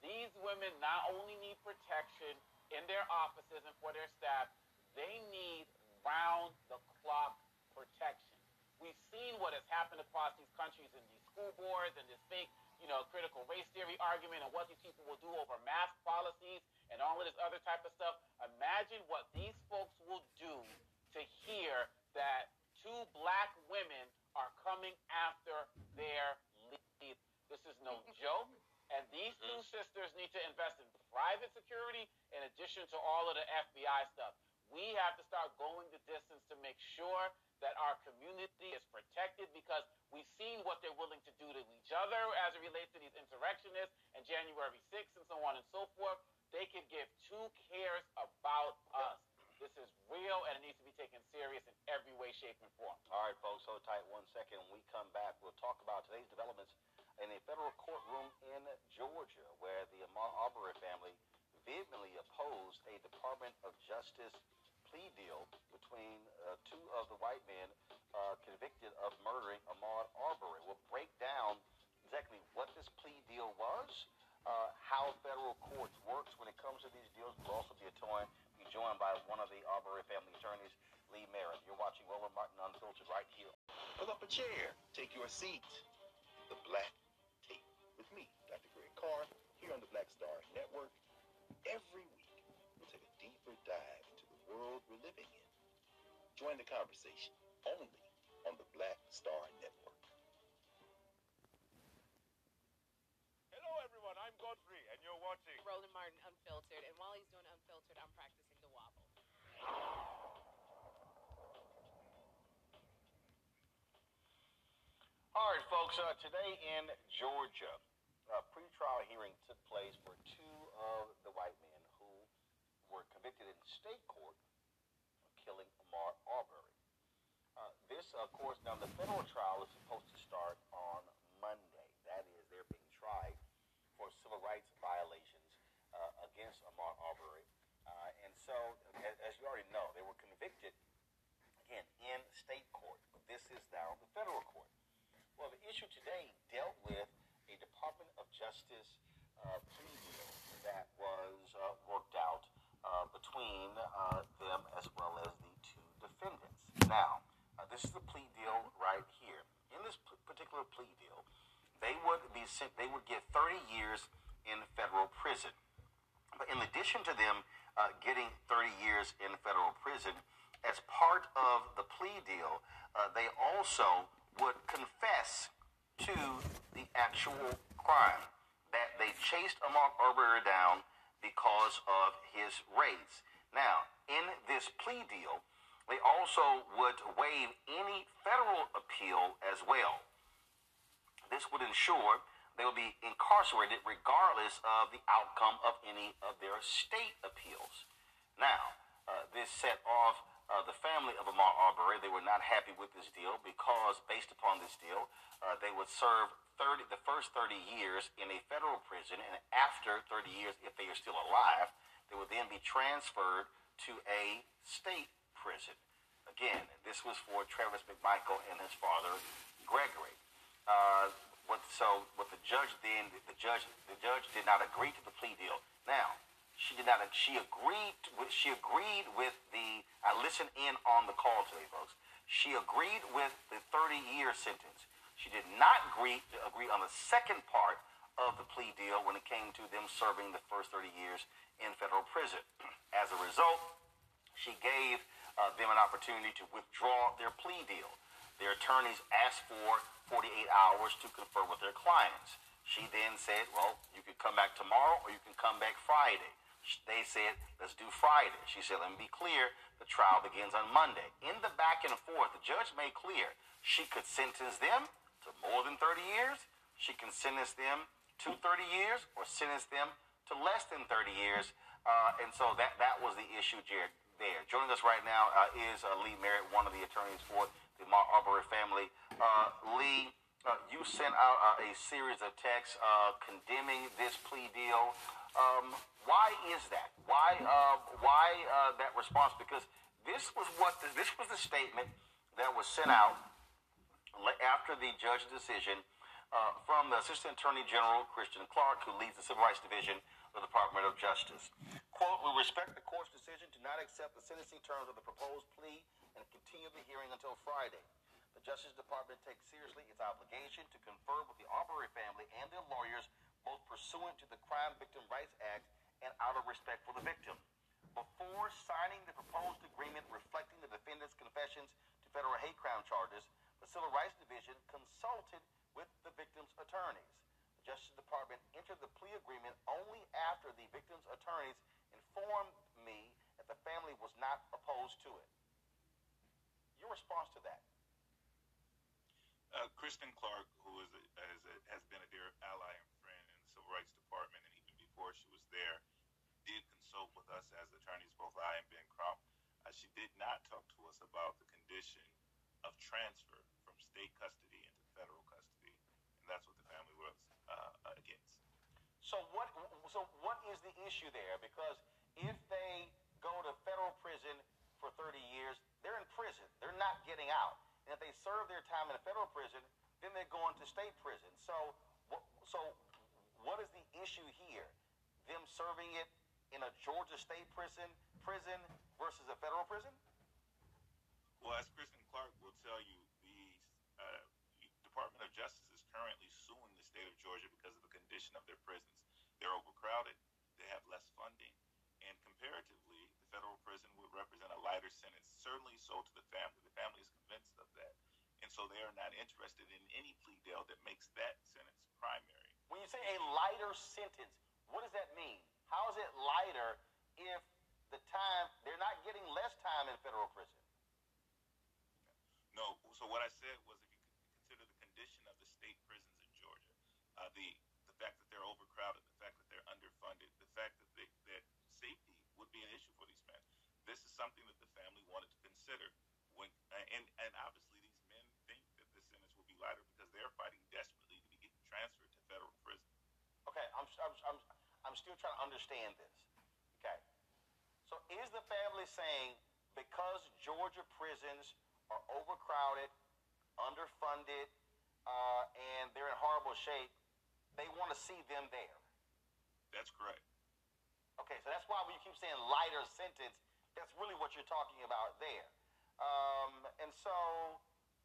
These women not only need protection in their offices and for their staff, they need round the clock protection. We've seen what has happened across these countries in these school boards and this fake, you know, critical race theory argument and what these people will do over mask policies and all of this other type of stuff. Imagine what these folks will do to hear that two black women are coming after their lead. This is no joke. And these two mm-hmm. sisters need to invest in private security in addition to all of the FBI stuff We have to start going the distance to make sure that our community is protected because we've seen what they're willing to do to each other as it relates to these insurrectionists and January 6th and so on and so forth. They could give two cares about us. This is real and it needs to be taken serious in every way, shape, and form. All right, folks, hold tight one second. When we come back, we'll talk about today's developments in a federal courtroom in Georgia, where the Arbery family vehemently opposed a Department of Justice plea deal between uh, two of the white men uh, convicted of murdering Ahmaud Arbery. We'll break down exactly what this plea deal was, uh, how federal courts works when it comes to these deals. We'll also be, be joined by one of the Arbery family attorneys, Lee Merritt. You're watching Roland Martin Unfiltered right here. Pull up a chair. Take your seat. The Black Tape with me, Dr. Greg Carr, here on the Black Star Network. Every week, we'll take a deeper dive into the world we're living in. Join the conversation only on the Black Star Network. Hello, everyone. I'm Godfrey, and you're watching Roland Martin Unfiltered. And while he's doing Unfiltered, I'm practicing the wobble. All right, folks. Uh, today in Georgia, a pretrial hearing took place for two of the white men who were convicted in state court of killing Ahmaud Arbery. Uh, this, of course, now the federal trial is supposed to start on Monday. That is, they're being tried for civil rights violations uh, against Ahmaud Arbery. Uh, and so, as, you already know, they were convicted again in state court. But this is now the federal court. Well, the issue today dealt with a Department of Justice uh, plea deal that was uh, worked out uh, between uh, them as well as the two defendants. Now, uh, this is the plea deal right here. In this p- particular plea deal, they would be sent. They would get 30 years in federal prison. But in addition to them uh, getting 30 years in federal prison, as part of the plea deal, uh, they also would confess to the actual crime that they chased Ahmaud Arbery down because of his race. Now, in this plea deal, they also would waive any federal appeal as well. This would ensure they will be incarcerated regardless of the outcome of any of their state appeals. Now, uh, this set off uh, the family of Ahmaud Arbery. They were not happy with this deal because, based upon this deal, uh, they would serve 30, the first 30 years in a federal prison, and after 30 years, if they are still alive, they would then be transferred to a state prison. Again, this was for Travis McMichael and his father, Gregory. Uh, what, so what the judge then, the judge, the judge did not agree to the plea deal. Now, she did not. She agreed. With, she agreed with the. I listened in on the call today, folks. She agreed with the 30-year sentence. She did not agree agree on the second part of the plea deal when it came to them serving the first 30 years in federal prison. As a result, she gave uh, them an opportunity to withdraw their plea deal. Their attorneys asked for 48 hours to confer with their clients. She then said, well, you can come back tomorrow or you can come back Friday. They said, let's do Friday. She said, let me be clear, the trial begins on Monday. In the back and forth, the judge made clear she could sentence them to more than 30 years. She can sentence them to 30 years or sentence them to less than 30 years. Uh, and so that, that was the issue, Jared, there. Joining us right now uh, is uh, Lee Merritt, one of the attorneys for the Ahmaud Arbery family. Uh, Lee, uh, you sent out uh, a series of texts condemning this plea deal. Um, why is that? Why why that response? Because this was what the, this was the statement that was sent out after the judge's decision uh, from the Assistant Attorney General Kristen Clarke, who leads the Civil Rights Division of the Department of Justice. Quote, we respect the court's decision to not accept the sentencing terms of the proposed plea and continue the hearing until Friday. The Justice Department takes seriously its obligation to confer with the Arbery family and their lawyers, both pursuant to the Crime Victim Rights Act and out of respect for the victim. Before signing the proposed agreement reflecting the defendant's confessions to federal hate crime charges, the Civil Rights Division consulted with the victim's attorneys. The Justice Department entered the plea agreement only after the victim's attorneys informed me that the family was not opposed to it. Your response to that? Uh, Kristen Clarke, who is a, is a, has been a dear ally and friend in the Civil Rights Department, and even before she was there, did consult with us as attorneys, both I and Ben Crump. Uh, she did not talk to us about the condition of transfer from state custody into federal custody, and that's what the family was uh, against. So what? So what is the issue there? Because if they go to federal prison for 30 years, they're in prison. They're not getting out. And if they serve their time in a federal prison, then they're going to state prison. So, so what is the issue here? Them serving it in a Georgia state prison, prison versus a federal prison? Well, as Kristen Clarke will tell you, the uh, Department of Justice is currently suing the state of Georgia because of the condition of their prisons. They're overcrowded, they have less funding, and comparatively, federal prison would represent a lighter sentence, certainly so to the family. The family is convinced of that. And so they are not interested in any plea deal that makes that sentence primary. When you say a lighter sentence, what does that mean? How is it lighter if the time, they're not getting less time in federal prison? No. So what I said was if you consider the condition of the state prisons in Georgia, uh, the the fact that they're overcrowded, the fact that they're underfunded, the fact that they, that safety would be an issue for these men. This is something that the family wanted to consider when and and obviously these men think that the sentence will be lighter because they're fighting desperately to be transferred to federal prison. Okay, I'm I'm I'm I'm still trying to understand this. Okay. So is the family saying because Georgia prisons are overcrowded, underfunded, uh, and they're in horrible shape, they want to see them there? That's correct. Okay, so that's why you keep saying lighter sentence, that's really what you're talking about there. Um, and so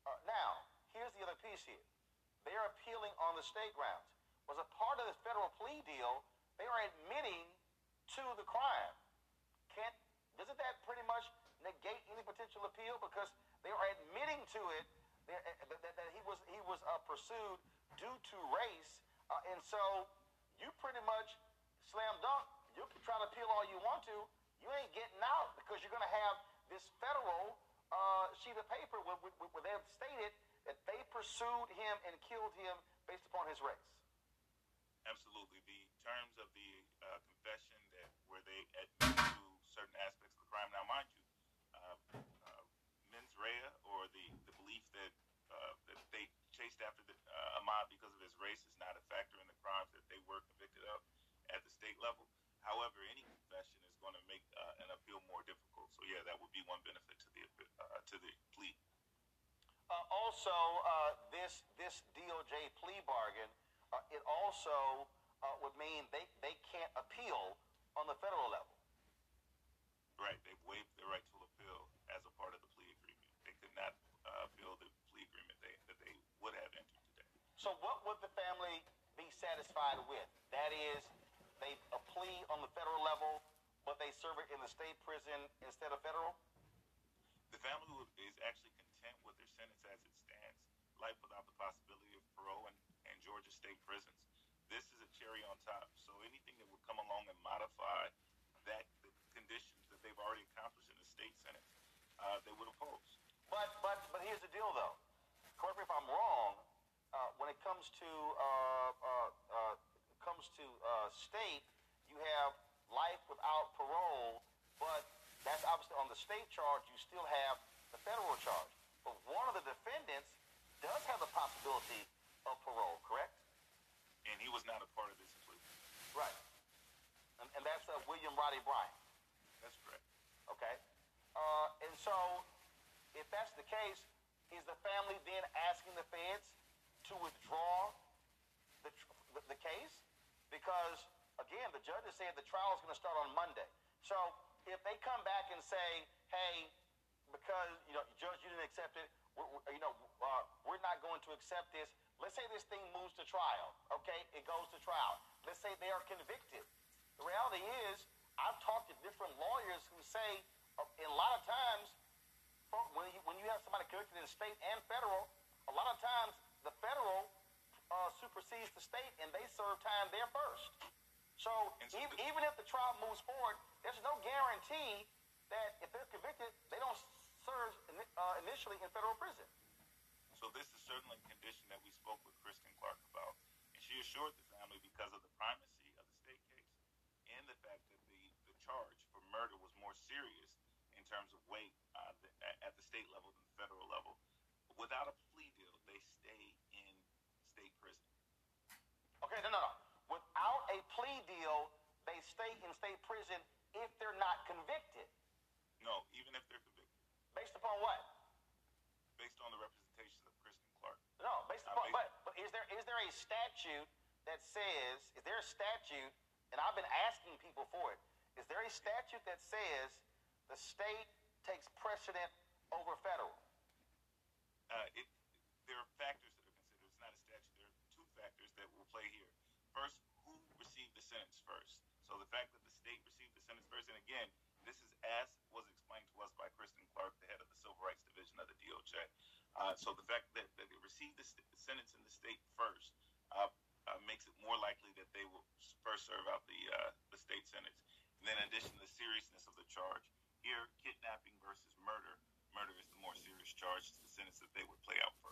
uh, now, here's the other piece here. They're appealing on the state grounds. Was a part of the federal plea deal, they are admitting to the crime. Can't, doesn't that pretty much negate any potential appeal because they are admitting to it that, that, that he was he was uh, pursued due to race, uh, and so you pretty much slam dunk. You can try to appeal all you want to. You ain't getting out because you're going to have this federal uh, sheet of paper where, where, they have stated that they pursued him and killed him based upon his race. Absolutely. The terms of the uh, confession that where they admit to certain aspects of the crime. Now, mind you, uh, uh, mens rea or the, the belief that uh, that they chased after the, uh, Ahmaud because of his race is not a factor in the crimes that they were convicted of at the state level. However, any confession is going to make uh, an appeal more difficult. So yeah, that would be one benefit to the uh, to the plea. Uh, also, uh, this this DOJ plea bargain, uh, it also uh, would mean they, they can't appeal on the federal level. Right, they've waived their right to appeal as a part of the plea agreement. They could not uh, appeal the plea agreement they, that they would have entered today. So, what would the family be satisfied with? That is, they a plea on the federal level, but they serve it in the state prison instead of federal. The family is actually content with their sentence as it stands, life without the possibility of parole and, and Georgia state prisons. This is a cherry on top. So anything that would come along and modify that the conditions that they've already accomplished in the state sentence, uh, they would oppose. But but but here's the deal, though. Correct me if I'm wrong. Uh, when it comes to uh, uh, uh comes to uh, state, you have life without parole, but that's obviously on the state charge. You still have the federal charge. But one of the defendants does have the possibility of parole, correct? And he was not a part of this plea. Right. And, and that's uh, William Roddie Bryant. That's correct. Okay. Uh, and so, if that's the case, is the family then asking the feds to withdraw the, the, the case? Because, again, the judge has said the trial is going to start on Monday. So, if they come back and say, hey, because, you know, judge, you didn't accept it, we're, you know, uh, we're not going to accept this. Let's say this thing moves to trial, okay? It goes to trial. Let's say they are convicted. The reality is, I've talked to different lawyers who say, uh, in a lot of times, when you, when you have somebody convicted in state and federal, a lot of times the federal uh, supersedes the state and they serve time there first. So even, even if the trial moves forward, there's no guarantee that if they're convicted, they don't serve ini- uh, initially in federal prison. So this is certainly a condition that we spoke with Kristen Clarke about, and she assured the family because of the primacy of the state case and the fact that the, the charge for murder was more serious in terms of weight uh, th- at, at the state level than the federal level. Without a plea deal, they stay in state prison. Okay, no, no, no. Without a plea deal, they stay in state prison if they're not convicted. No, even if they're convicted, Based upon what? based on the representations of Kristen Clarke. No, based upon based- but, but is there is there a statute that says is there a statute and I've been asking people for it. Is there a statute that says the state takes precedent over federal? uh, it, there are factors that are considered. It's not a statute. There are two factors that will play here. First, who received the sentence first? So the fact that the state received the sentence first, and again, this is as was explained to us by Kristen Clarke, the head of the Civil Rights Division of the DOJ. Uh, so the fact that, that they received the st- sentence in the state first uh, uh, makes it more likely that they will first serve out the uh, the state sentence. And then, in addition to the seriousness of the charge, here kidnapping versus murder, murder is the more serious charge. It's the sentence that they would play out first.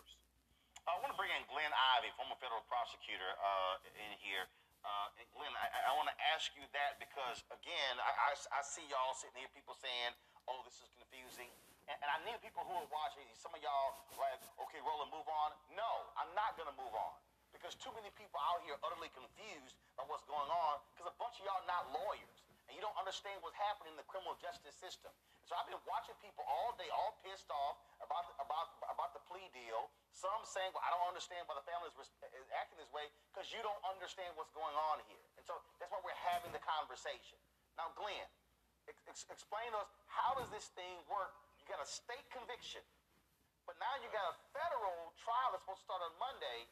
I want to bring in Glenn Ivey, former federal prosecutor, uh, in here. Uh, Glenn, I, I want to ask you that because, again, I, I, I see y'all sitting here, people saying, oh, this is confusing. And, and I need people who are watching. Some of y'all like, okay, Roland, move on. No, I'm not going to move on because too many people out here utterly confused by what's going on because a bunch of y'all not lawyers and you don't understand what's happening in the criminal justice system. So I've been watching people all day, all pissed off about the, about about the plea deal. Some saying, "Well, I don't understand why the family is, is acting this way because you don't understand what's going on here." And so that's why we're having the conversation. Now, Glenn, ex- ex- explain to us how does this thing work? You got a state conviction, but now you got a federal trial that's supposed to start on Monday.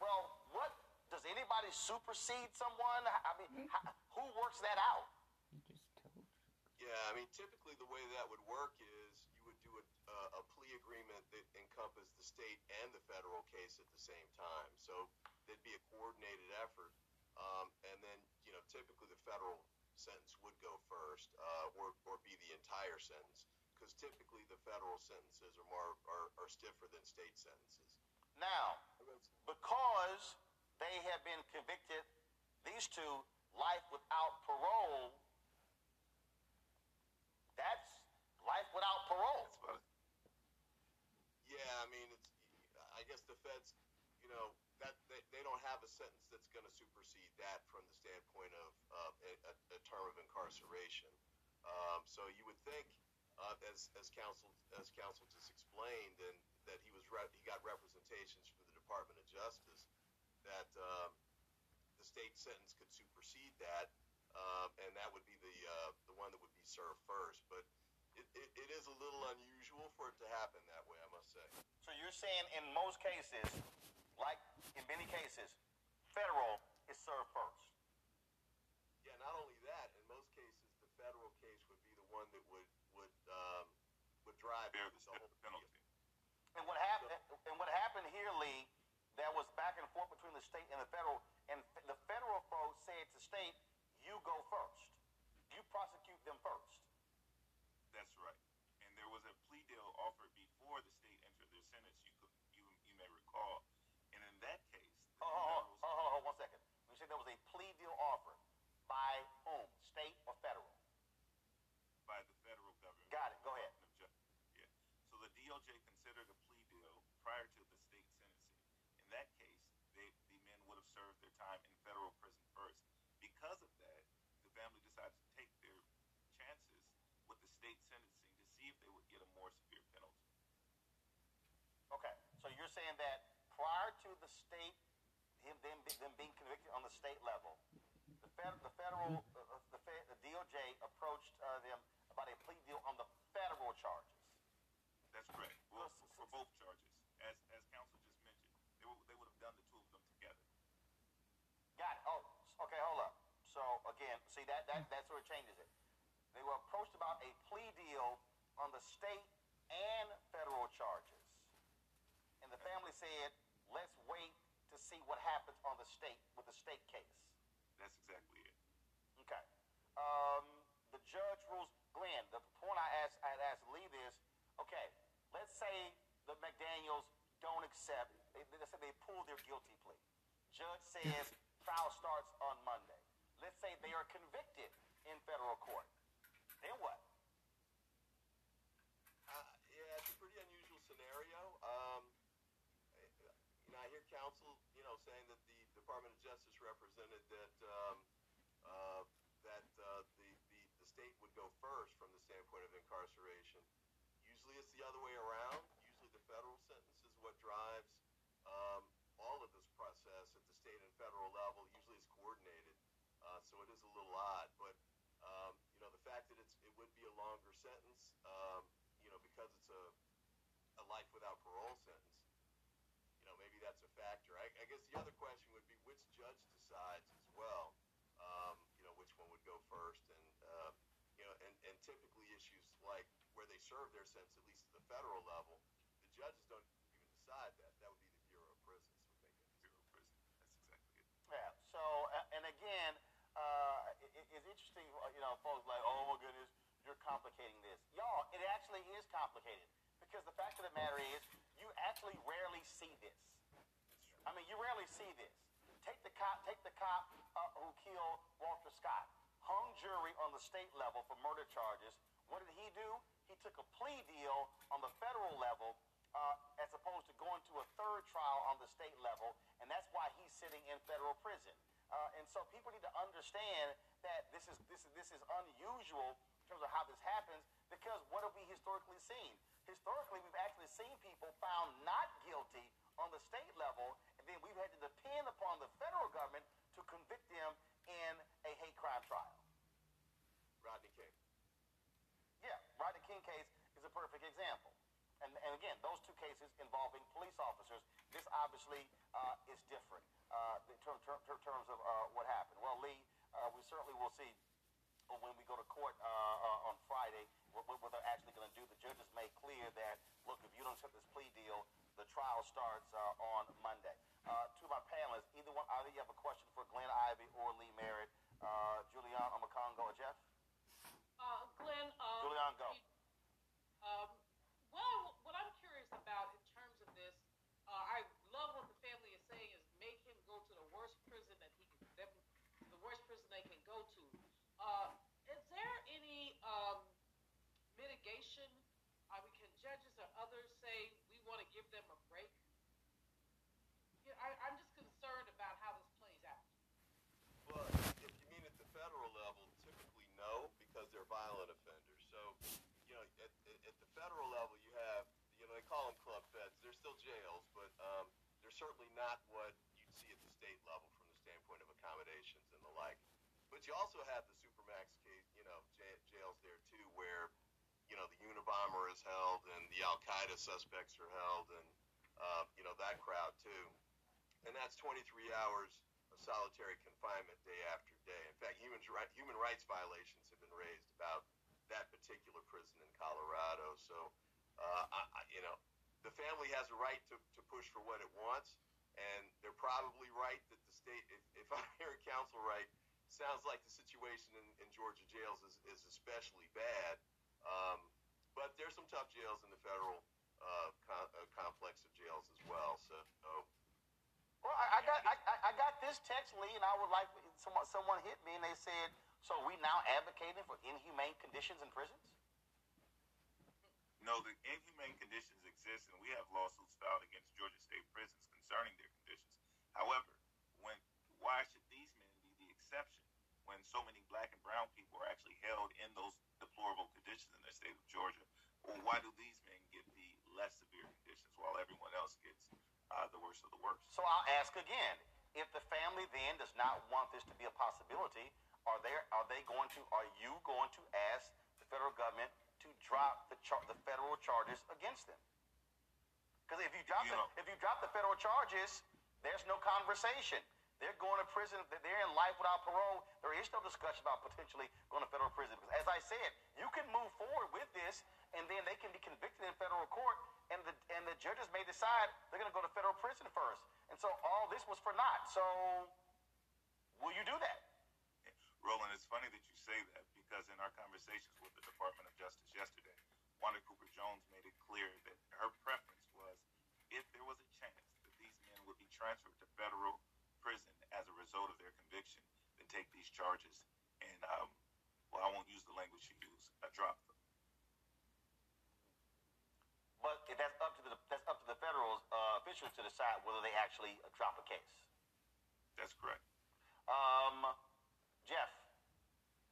Well, what does anybody supersede someone? I mean, mm-hmm. how, who works that out? Yeah, I mean, typically the way that would work is you would do a, a, a plea agreement that encompassed the state and the federal case at the same time. So there'd be a coordinated effort, um, and then you know typically the federal sentence would go first, uh, or or be the entire sentence, because typically the federal sentences are more are, are stiffer than state sentences. Now, because they have been convicted, these two, life without parole, that's life without parole. Yeah, I mean, it's. I guess the feds, you know, that they, they don't have a sentence that's going to supersede that from the standpoint of uh, a, a, term of incarceration. Um, so you would think, uh, as as counsel as counsel just explained, and that he was re- he got representations from the Department of Justice that um, the state sentence could supersede that, um, and that would be the uh, the one that would be served first. But it, it, it is a little unusual for it to happen that way, I must say. So you're saying in most cases, like in many cases, federal is served first. Yeah, not only that, in most cases, the federal case would be the one that would would um, would drive Bear the the whole penalty. And what happened? And what happened here, Lee? There was back and forth between the state and the federal, and the federal folks said to state, "You go first. You prosecute them first. That's right. And there was a plea deal offered before the state entered their sentence. You could, you you may recall, and in that case, the Hold, hold, federal- hold, hold, hold one second. You said there was a plea deal offered by whom? State or federal? by the federal government. Got it. Go ahead. Yeah. So the DOJ considered a plea deal prior to the state sentencing. In that case, they, the men would have served their time in federal prison first. Because of that, the family decided to take their chances with the state sentencing to see if they would get a more severe penalty. Okay. So you're saying that prior to the state, him them, them being convicted on the state level, the, fed, the federal, uh, the, fed, the DOJ approached uh, them about a plea deal on the federal charges. That's correct. Well, for, for both charges, as as counsel just mentioned, they would they would have done the two of them together. Got it. Oh, okay. Hold up. So again, see that that that sort of changes it. They were approached about a plea deal on the state and federal charges, family said, "Let's wait to see what happens on the state with the state case." That's exactly it. Okay. Um, the judge rules, Glenn, the point I asked, I had asked Lee this, okay, let's say the McDaniels don't accept, they, let's say they pull their guilty plea. Judge says trial starts on Monday. Let's say they are convicted in federal court. Then what? Uh, yeah, it's a pretty unusual scenario. Um, I- you know, I hear counsel, you know, saying that the Department of Justice represented that um, uh, that uh, the, the the state would go first from the standpoint of incarceration. Usually, it's the other way around. Usually, the federal sentence is what drives um, all of this process at the state and federal level. Usually, it's coordinated, uh, so it is a little odd, but. Um, you know, the fact that it's it would be a longer sentence, um, you know, because it's a a life without parole sentence. You know, maybe that's a factor. I, I guess the other question would be which judge decides as well. Um, you know, which one would go first, and uh, you know, and, and typically issues like where they serve their sentence, at least at the federal level, the judges don't even decide that. That would be the Bureau of Prisons would make that Bureau of Prison. That's exactly it. Yeah. So, and again, uh, it, it's interesting, uh, you know, folks like, oh my goodness, you're complicating this. Y'all, it actually is complicated because the fact of the matter is, you actually rarely see this. I mean, you rarely see this. Take the cop, take the cop uh, who killed Walter Scott, hung jury on the state level for murder charges. What did he do? He took a plea deal on the federal level uh, as opposed to going to a third trial on the state level, and that's why he's sitting in federal prison. Uh, and so people need to understand that this is this is this is unusual in terms of how this happens because what have we historically seen? Historically, we've actually seen people found not guilty on the state level, and then we've had to depend upon the federal government to convict them in a hate crime trial. Rodney King. Yeah, Rodney King case is a perfect example. And, and again, those two cases involving police officers, this obviously uh, is different uh, in term, term, ter- terms of uh, what happened. Well, Lee, uh, we certainly will see when we go to court uh, uh, on Friday what, what they're actually going to do. The judges made clear that, look, if you don't accept this plea deal, the trial starts uh, on Monday. Uh, to my panelists, either one, either you have a question for Glenn Ivey or Lee Merritt, uh, Julian Omekongo or Jeff? Uh, Glenn, um, Julian, go. Um, well, what I'm curious about in terms of this, uh, I love what the family is saying is make him go to the worst prison that he can, them, the worst prison they can go to. Uh, is there any um, mitigation? I mean, can judges or others say we want to give them a break? Yeah, I, I'm just concerned about how this plays out. Well, if you mean at the federal level, typically no, because they're violent offenders. So, you know, at, at, at the federal level, you have, you know, they call them club feds. They're still jails, but um, they're certainly not what you'd see at the state level from the standpoint of accommodations and the like. But you also have the supermax case, you know, j- jails there too, where, you know, the Unabomber is held and the Al Qaeda suspects are held, and uh, you know that crowd too. And that's 23 hours of solitary confinement day after day. In fact, human, ri- human rights violations have been raised about that particular prison in Colorado. So, uh, I, I, you know, the family has a right to, to push for what it wants, and they're probably right that the state, if, if I'm hearing counsel right, sounds like the situation in, in Georgia jails is, is especially bad. Um, but there's some tough jails in the federal uh, com- uh, complex of jails as well. So, Well, I, I got I, I- I got this text, Lee, and I would like someone someone hit me and they said, "So we now advocating for inhumane conditions in prisons?" No, the inhumane conditions exist, and we have lawsuits filed against Georgia State prisons concerning their conditions. However, when why should these men be the exception when so many black and brown people are actually held in those deplorable conditions in the state of Georgia? Or why do these men get the less severe conditions while everyone else gets uh, the worst of the worst? So I'll ask again: If the family then does not want this to be a possibility, are they are they going to are you going to ask the federal government to drop the char- the federal charges against them? Because if you drop You the, know- if you drop the federal charges, there's no conversation. They're going to prison. They're in life without parole. There is no discussion about potentially going to federal prison. Because as I said, you can move forward with this, and then they can be convicted in federal court, and the and the judges may decide they're going to go to federal prison first. And so all this was for naught. So will you do that? Roland, it's funny that you say that because in our conversations with the Department of Justice yesterday, Wanda Cooper Jones made it clear that her preference was if there was a chance that these men would be transferred to federal prison as a result of their conviction, then take these charges. And, um, well, I won't use the language she used, I dropped them. But that's up to the that's up to the federal uh, officials to decide whether they actually drop a case. That's correct. Um, Jeff.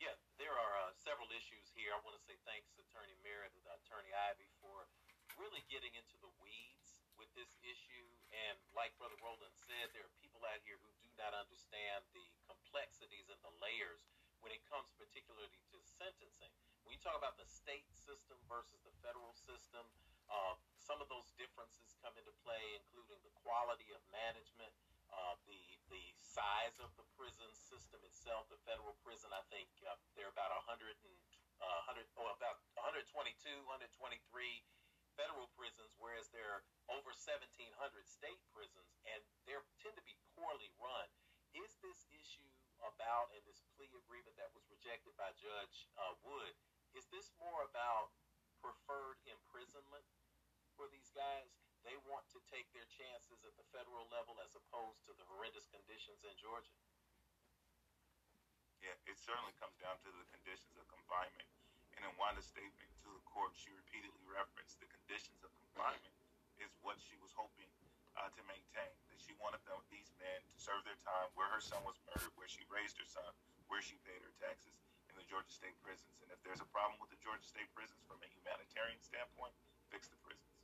Yeah, there are uh, several issues here. I want to say thanks to Attorney Merritt and Attorney Ivey for really getting into the weeds with this issue. And like Brother Roland said, there are people out here who do not understand the complexities and the layers when it comes particularly to sentencing. When you talk about the state system versus the federal system, uh, some of those differences come into play, including the quality of management, uh, the the size of the prison system itself. The federal prison, I think, uh, there are about 100 and uh, 100 or about 122, 123 federal prisons, whereas there are over 1,700 state prisons, and they tend to be poorly run. Is this issue about, and this plea agreement that was rejected by Judge uh, Wood, is this more about preferred imprisonment for these guys? They want to take their chances at the federal level as opposed to the horrendous conditions in Georgia. Yeah, it certainly comes down to the conditions of confinement. And in Wanda's statement to the court, she repeatedly referenced the conditions of confinement is what she was hoping uh, to maintain. That she wanted them, these men to serve their time where her son was murdered, where she raised her son, where she paid her taxes in the Georgia state prisons. And if there's a problem with the Georgia state prisons from a humanitarian standpoint, fix the prisons.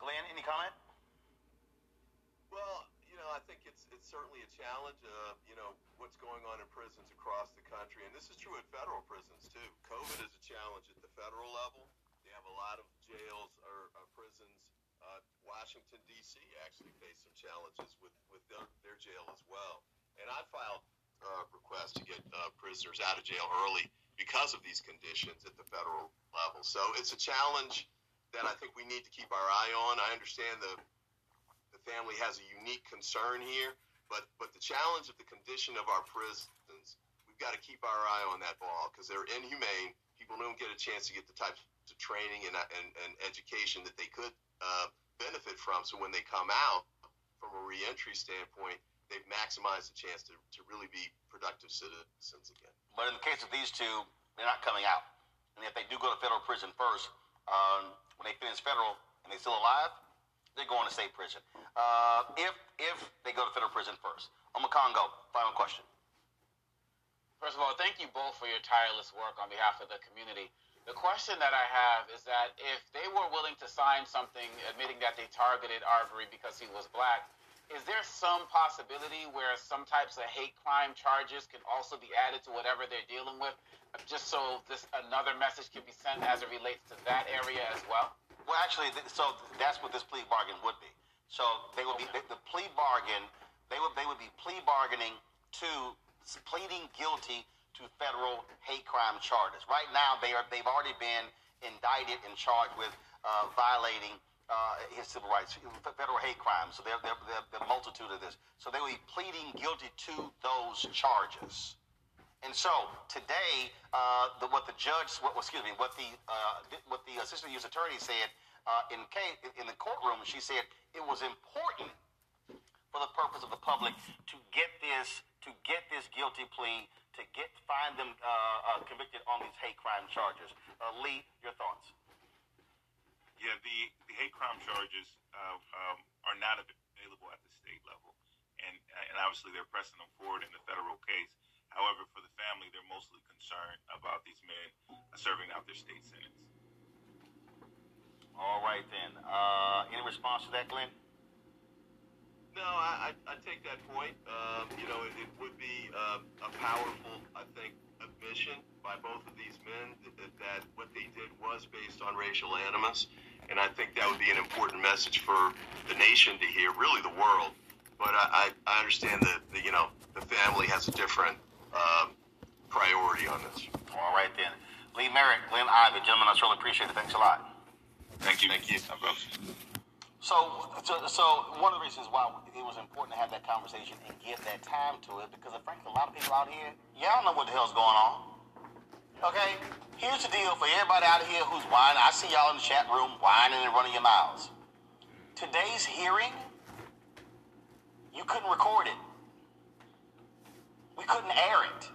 Glenn, any comment? Well, you know, I think it's it's certainly a challenge. Uh, you know, what's going on in prisons across the country, and this is true at federal prisons too. COVID is a challenge at the federal level. They have a lot of jails or prisons. Uh, Washington D.C. actually faced some challenges with with their, their jail as well. And I filed uh, requests to get uh, prisoners out of jail early because of these conditions at the federal level. So it's a challenge that I think we need to keep our eye on. I understand the the family has a unique concern here, but but the challenge of the condition of our prisons, we've got to keep our eye on that ball because they're inhumane. People don't get a chance to get the types of training and and, and education that they could uh, benefit from. So when they come out from a reentry standpoint, they've maximized the chance to, to really be productive citizens again. But in the case of these two, they're not coming out. And if they do go to federal prison first, um, when they finish federal and they're still alive, they're going to state prison. Uh, if if they go to federal prison first. Omekongo, final question. First of all, thank you both for your tireless work on behalf of the community. The question that I have is that if they were willing to sign something admitting that they targeted Arbery because he was black, is there some possibility where some types of hate crime charges can also be added to whatever they're dealing with, just so this another message can be sent as it relates to that area as well? Well, actually, so that's what this plea bargain would be. So they would be the, the plea bargain. They would they would be plea bargaining to pleading guilty to federal hate crime charges. Right now, they are they've already been indicted and charged with uh, violating uh, his civil rights, federal hate crimes. So they're, they're, they're, the multitude of this. So they will be pleading guilty to those charges. And so today, uh, the, what the judge, what, excuse me, what the uh, what the assistant U.S. attorney said uh, in case, in the courtroom, she said it was important for the purpose of the public to get this to get this guilty plea to get find them uh, uh, convicted on these hate crime charges. Uh, Lee, your thoughts? Yeah, the, the hate crime charges um, are not available at the state level, and and obviously they're pressing them forward in the federal case. However, for the family, they're mostly concerned about these men serving out their state sentence. All right, then. Uh, any response to that, Glenn? No, I, I, I take that point. Um, you know, it, it would be uh, a powerful, I think, admission by both of these men that, that what they did was based on racial animus. And I think that would be an important message for the nation to hear, really the world. But I, I, I understand that, the, you know, the family has a different um, priority on this. All right, then. Lee Merritt, Glenn Ivey, gentlemen, I certainly appreciate it. Thanks a lot. Thank you. Thank you. So, so, so one of the reasons why it was important to have that conversation and give that time to it, because frankly, a lot of people out here, y'all know what the hell's going on. Okay? Here's the deal for everybody out here who's whining. I see y'all in the chat room whining and running your mouths. Today's hearing, you couldn't record it. We couldn't air it.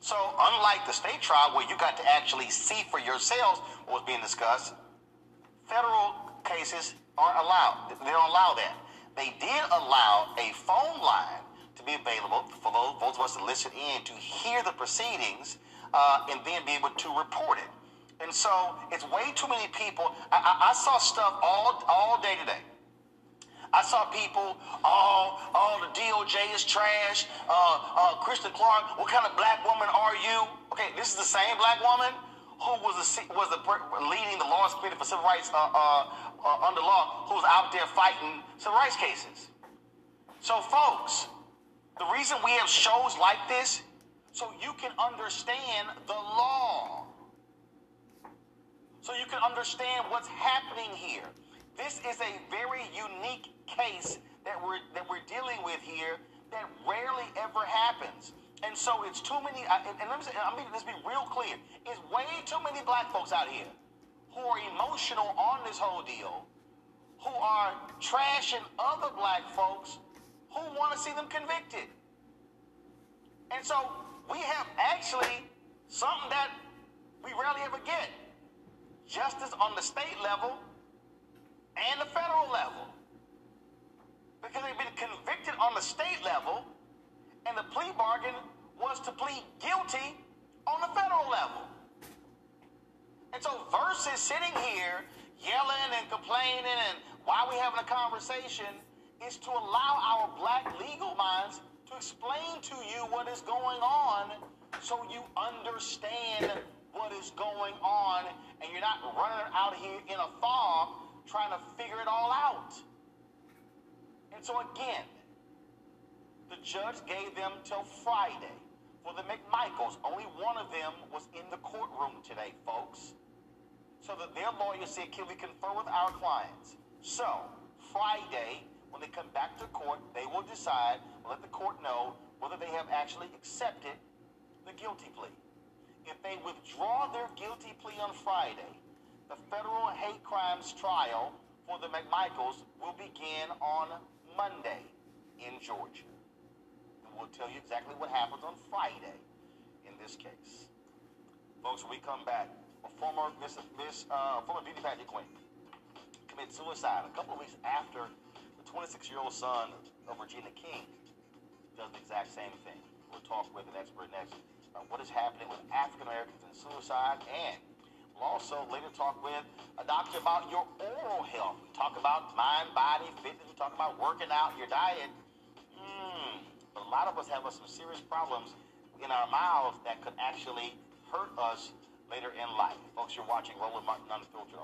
So, unlike the state trial where you got to actually see for yourselves what was being discussed, federal cases aren't allowed. They don't allow that. They did allow a phone line to be available for those, of us to listen in to hear the proceedings uh, and then be able to report it. And so it's way too many people. I, I, I saw stuff all all day today. I saw people, oh, oh, the DOJ is trash. Uh, uh, Kristen Clarke, what kind of black woman are you? Okay, this is the same black woman who was the was the leading the law committee for civil rights uh, uh, uh, under law, who was out there fighting civil rights cases. So, folks, the reason we have shows like this, so you can understand the law, so you can understand what's happening here. This is a very unique case that we're that we're dealing with here that rarely ever happens. And so it's too many. And, and let me say, I mean, let's be real clear. It's way too many black folks out here who are emotional on this whole deal, who are trashing other black folks who want to see them convicted. And so we have actually something that we rarely ever get: justice on the state level and the federal level. Because they've been convicted on the state level, and the plea bargain was to plead guilty on the federal level. And so, versus sitting here yelling and complaining and why we having a conversation is to allow our black legal minds to explain to you what is going on so you understand what is going on and you're not running out here in a fog trying to figure it all out. And so again, the judge gave them till Friday for the McMichaels. Only one of them was in the courtroom today, folks. So that their lawyer said, can we confer with our clients? So, Friday, when they come back to court, they will decide, let the court know whether they have actually accepted the guilty plea. If they withdraw their guilty plea on Friday, the federal hate crimes trial for the McMichaels will begin on Monday in Georgia. And we'll tell you exactly what happens on Friday in this case. Folks, when we come back, a former Miss, Miss uh, former beauty pageant queen committed suicide a couple of weeks after the 26-year-old son of Regina King does the exact same thing. We'll talk with an expert next on what is happening with African Americans and suicide and We'll also later talk with a doctor about your oral health. We talk about mind, body, fitness. We talk about working out, your diet. Mm. But a lot of us have some serious problems in our mouths that could actually hurt us later in life. Folks, you're watching Roland Martin Unfiltered